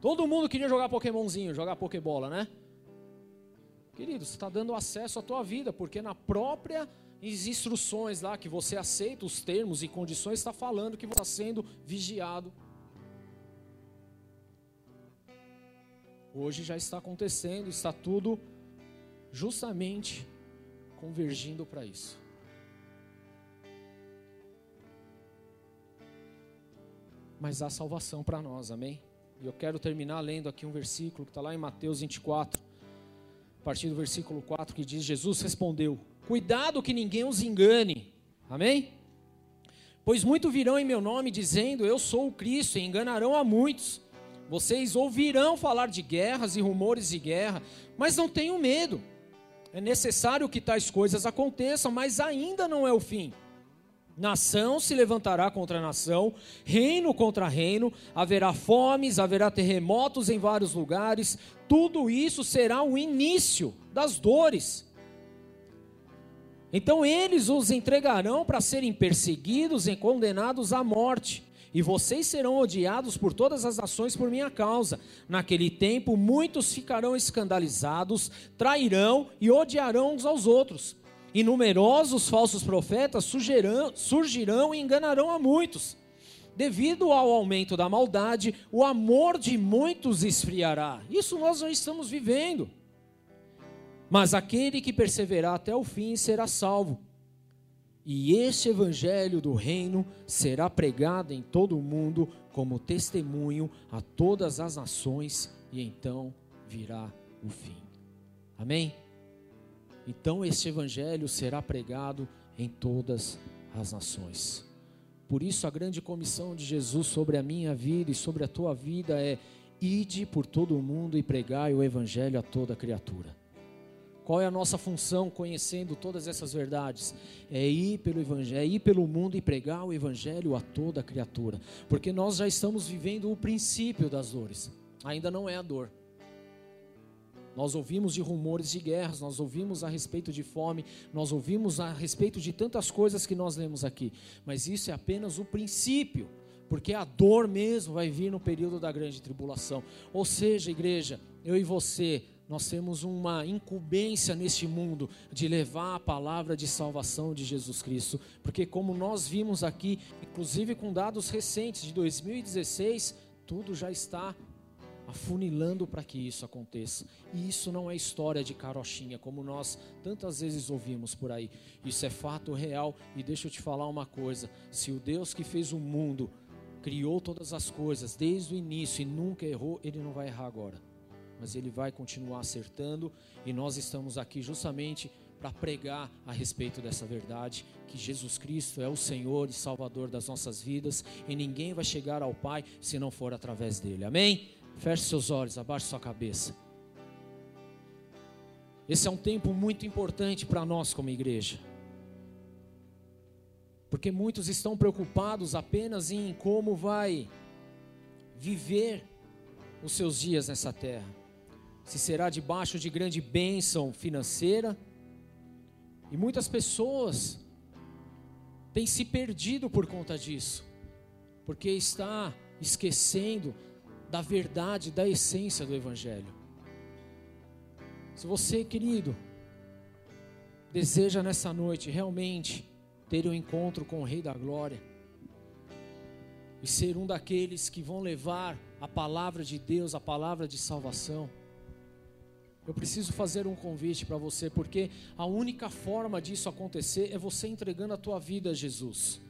Todo mundo queria jogar Pokémonzinho, jogar Pokébola, né? Querido, você está dando acesso à tua vida, porque na própria instruções lá que você aceita os termos e condições está falando que você está sendo vigiado. Hoje já está acontecendo, está tudo justamente convergindo para isso. Mas há salvação para nós, amém? E eu quero terminar lendo aqui um versículo que está lá em Mateus 24 a partir do versículo 4, que diz: Jesus respondeu: Cuidado que ninguém os engane. Amém? Pois muito virão em meu nome dizendo: Eu sou o Cristo, e enganarão a muitos. Vocês ouvirão falar de guerras e rumores de guerra, mas não tenham medo. É necessário que tais coisas aconteçam, mas ainda não é o fim. Nação se levantará contra nação, reino contra reino, haverá fomes, haverá terremotos em vários lugares, tudo isso será o início das dores. Então eles os entregarão para serem perseguidos e condenados à morte. E vocês serão odiados por todas as nações por minha causa. Naquele tempo, muitos ficarão escandalizados, trairão e odiarão uns aos outros. E numerosos falsos profetas surgirão, surgirão e enganarão a muitos. Devido ao aumento da maldade, o amor de muitos esfriará. Isso nós já estamos vivendo. Mas aquele que perseverar até o fim será salvo. E este evangelho do reino será pregado em todo o mundo como testemunho a todas as nações, e então virá o fim. Amém? Então este evangelho será pregado em todas as nações. Por isso a grande comissão de Jesus sobre a minha vida e sobre a tua vida é: ide por todo o mundo e pregai o evangelho a toda criatura. Qual é a nossa função conhecendo todas essas verdades? É ir pelo evangelho, é ir pelo mundo e pregar o evangelho a toda criatura, porque nós já estamos vivendo o princípio das dores. Ainda não é a dor. Nós ouvimos de rumores de guerras, nós ouvimos a respeito de fome, nós ouvimos a respeito de tantas coisas que nós lemos aqui, mas isso é apenas o princípio, porque a dor mesmo vai vir no período da grande tribulação. Ou seja, igreja, eu e você nós temos uma incumbência neste mundo de levar a palavra de salvação de Jesus Cristo, porque como nós vimos aqui, inclusive com dados recentes de 2016, tudo já está afunilando para que isso aconteça. E isso não é história de carochinha, como nós tantas vezes ouvimos por aí. Isso é fato real. E deixa eu te falar uma coisa: se o Deus que fez o mundo criou todas as coisas desde o início e nunca errou, ele não vai errar agora mas Ele vai continuar acertando e nós estamos aqui justamente para pregar a respeito dessa verdade, que Jesus Cristo é o Senhor e Salvador das nossas vidas e ninguém vai chegar ao Pai se não for através dele. Amém? Feche seus olhos, abaixe sua cabeça. Esse é um tempo muito importante para nós como igreja. Porque muitos estão preocupados apenas em como vai viver os seus dias nessa terra se será debaixo de grande bênção financeira. E muitas pessoas têm se perdido por conta disso, porque está esquecendo da verdade, da essência do Evangelho. Se você, querido, deseja nessa noite realmente ter um encontro com o Rei da Glória e ser um daqueles que vão levar a palavra de Deus, a palavra de salvação, eu preciso fazer um convite para você, porque a única forma disso acontecer é você entregando a tua vida a Jesus,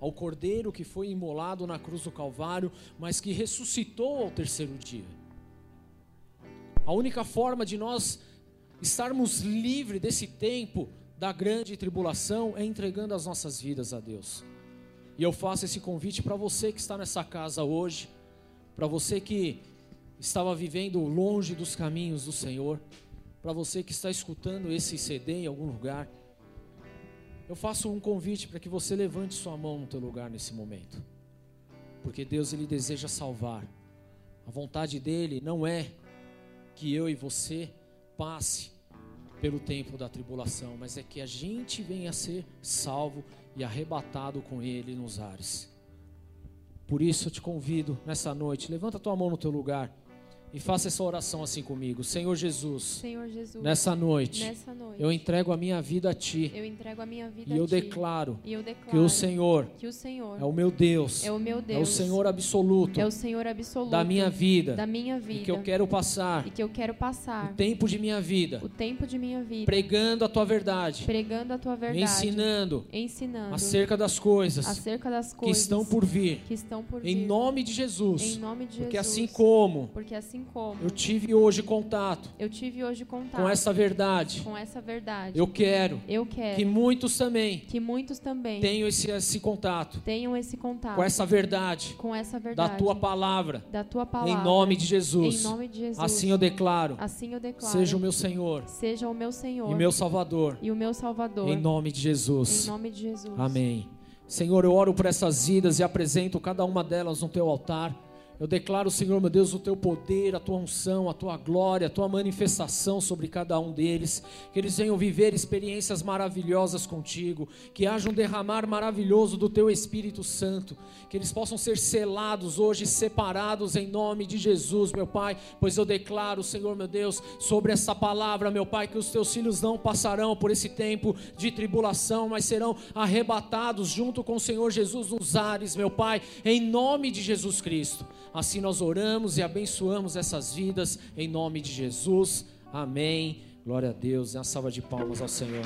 ao Cordeiro que foi imolado na cruz do Calvário, mas que ressuscitou ao terceiro dia. A única forma de nós estarmos livres desse tempo da grande tribulação é entregando as nossas vidas a Deus. E eu faço esse convite para você que está nessa casa hoje, para você que estava vivendo longe dos caminhos do Senhor, para você que está escutando esse CD em algum lugar, eu faço um convite para que você levante sua mão no teu lugar nesse momento. Porque Deus ele deseja salvar. A vontade dele não é que eu e você passe pelo tempo da tribulação, mas é que a gente venha a ser salvo e arrebatado com ele nos ares. Por isso eu te convido nessa noite, levanta tua mão no teu lugar. E faça essa oração assim comigo. Senhor Jesus. Senhor Jesus. Nessa noite. Nessa noite. Eu entrego a minha vida a ti. Eu entrego a minha vida e eu. Declaro e eu declaro que o Senhor que o Senhor é o meu Deus. É o meu Deus. É o Senhor absoluto. É o Senhor absoluto da minha vida. Da minha vida. E que eu quero passar. E que eu quero passar. O tempo de minha vida. O tempo de minha vida. Pregando a tua verdade. Pregando a tua verdade. Ensinando. Ensinando. Acerca das coisas. Acerca das coisas que estão por vir. Que estão por vir. Em nome de Jesus. Em nome de Porque Jesus. assim como. Porque assim como. Eu tive tive hoje contato. Eu tive hoje contato. Com essa verdade. Com essa verdade. Eu quero. Eu quero. Que muitos também. Que muitos também. Tenham esse, esse contato. Tenham esse contato. Com essa verdade. Com essa verdade. Da tua palavra. Da tua palavra. Em nome de Jesus. Em nome de Jesus. Assim eu declaro. Assim eu declaro. Seja o meu Senhor. Seja o meu Senhor. E meu Salvador. E o meu Salvador. Em nome de Jesus. Em nome de Jesus. Amém. Senhor, eu oro por essas vidas e apresento cada uma delas no teu altar. Eu declaro, Senhor meu Deus, o teu poder, a tua unção, a tua glória, a tua manifestação sobre cada um deles. Que eles venham viver experiências maravilhosas contigo. Que haja um derramar maravilhoso do teu Espírito Santo. Que eles possam ser selados hoje, separados em nome de Jesus, meu Pai. Pois eu declaro, Senhor meu Deus, sobre essa palavra, meu Pai, que os teus filhos não passarão por esse tempo de tribulação, mas serão arrebatados junto com o Senhor Jesus nos ares, meu Pai, em nome de Jesus Cristo. Assim nós oramos e abençoamos essas vidas em nome de Jesus. Amém. Glória a Deus. Uma salva de palmas ao Senhor.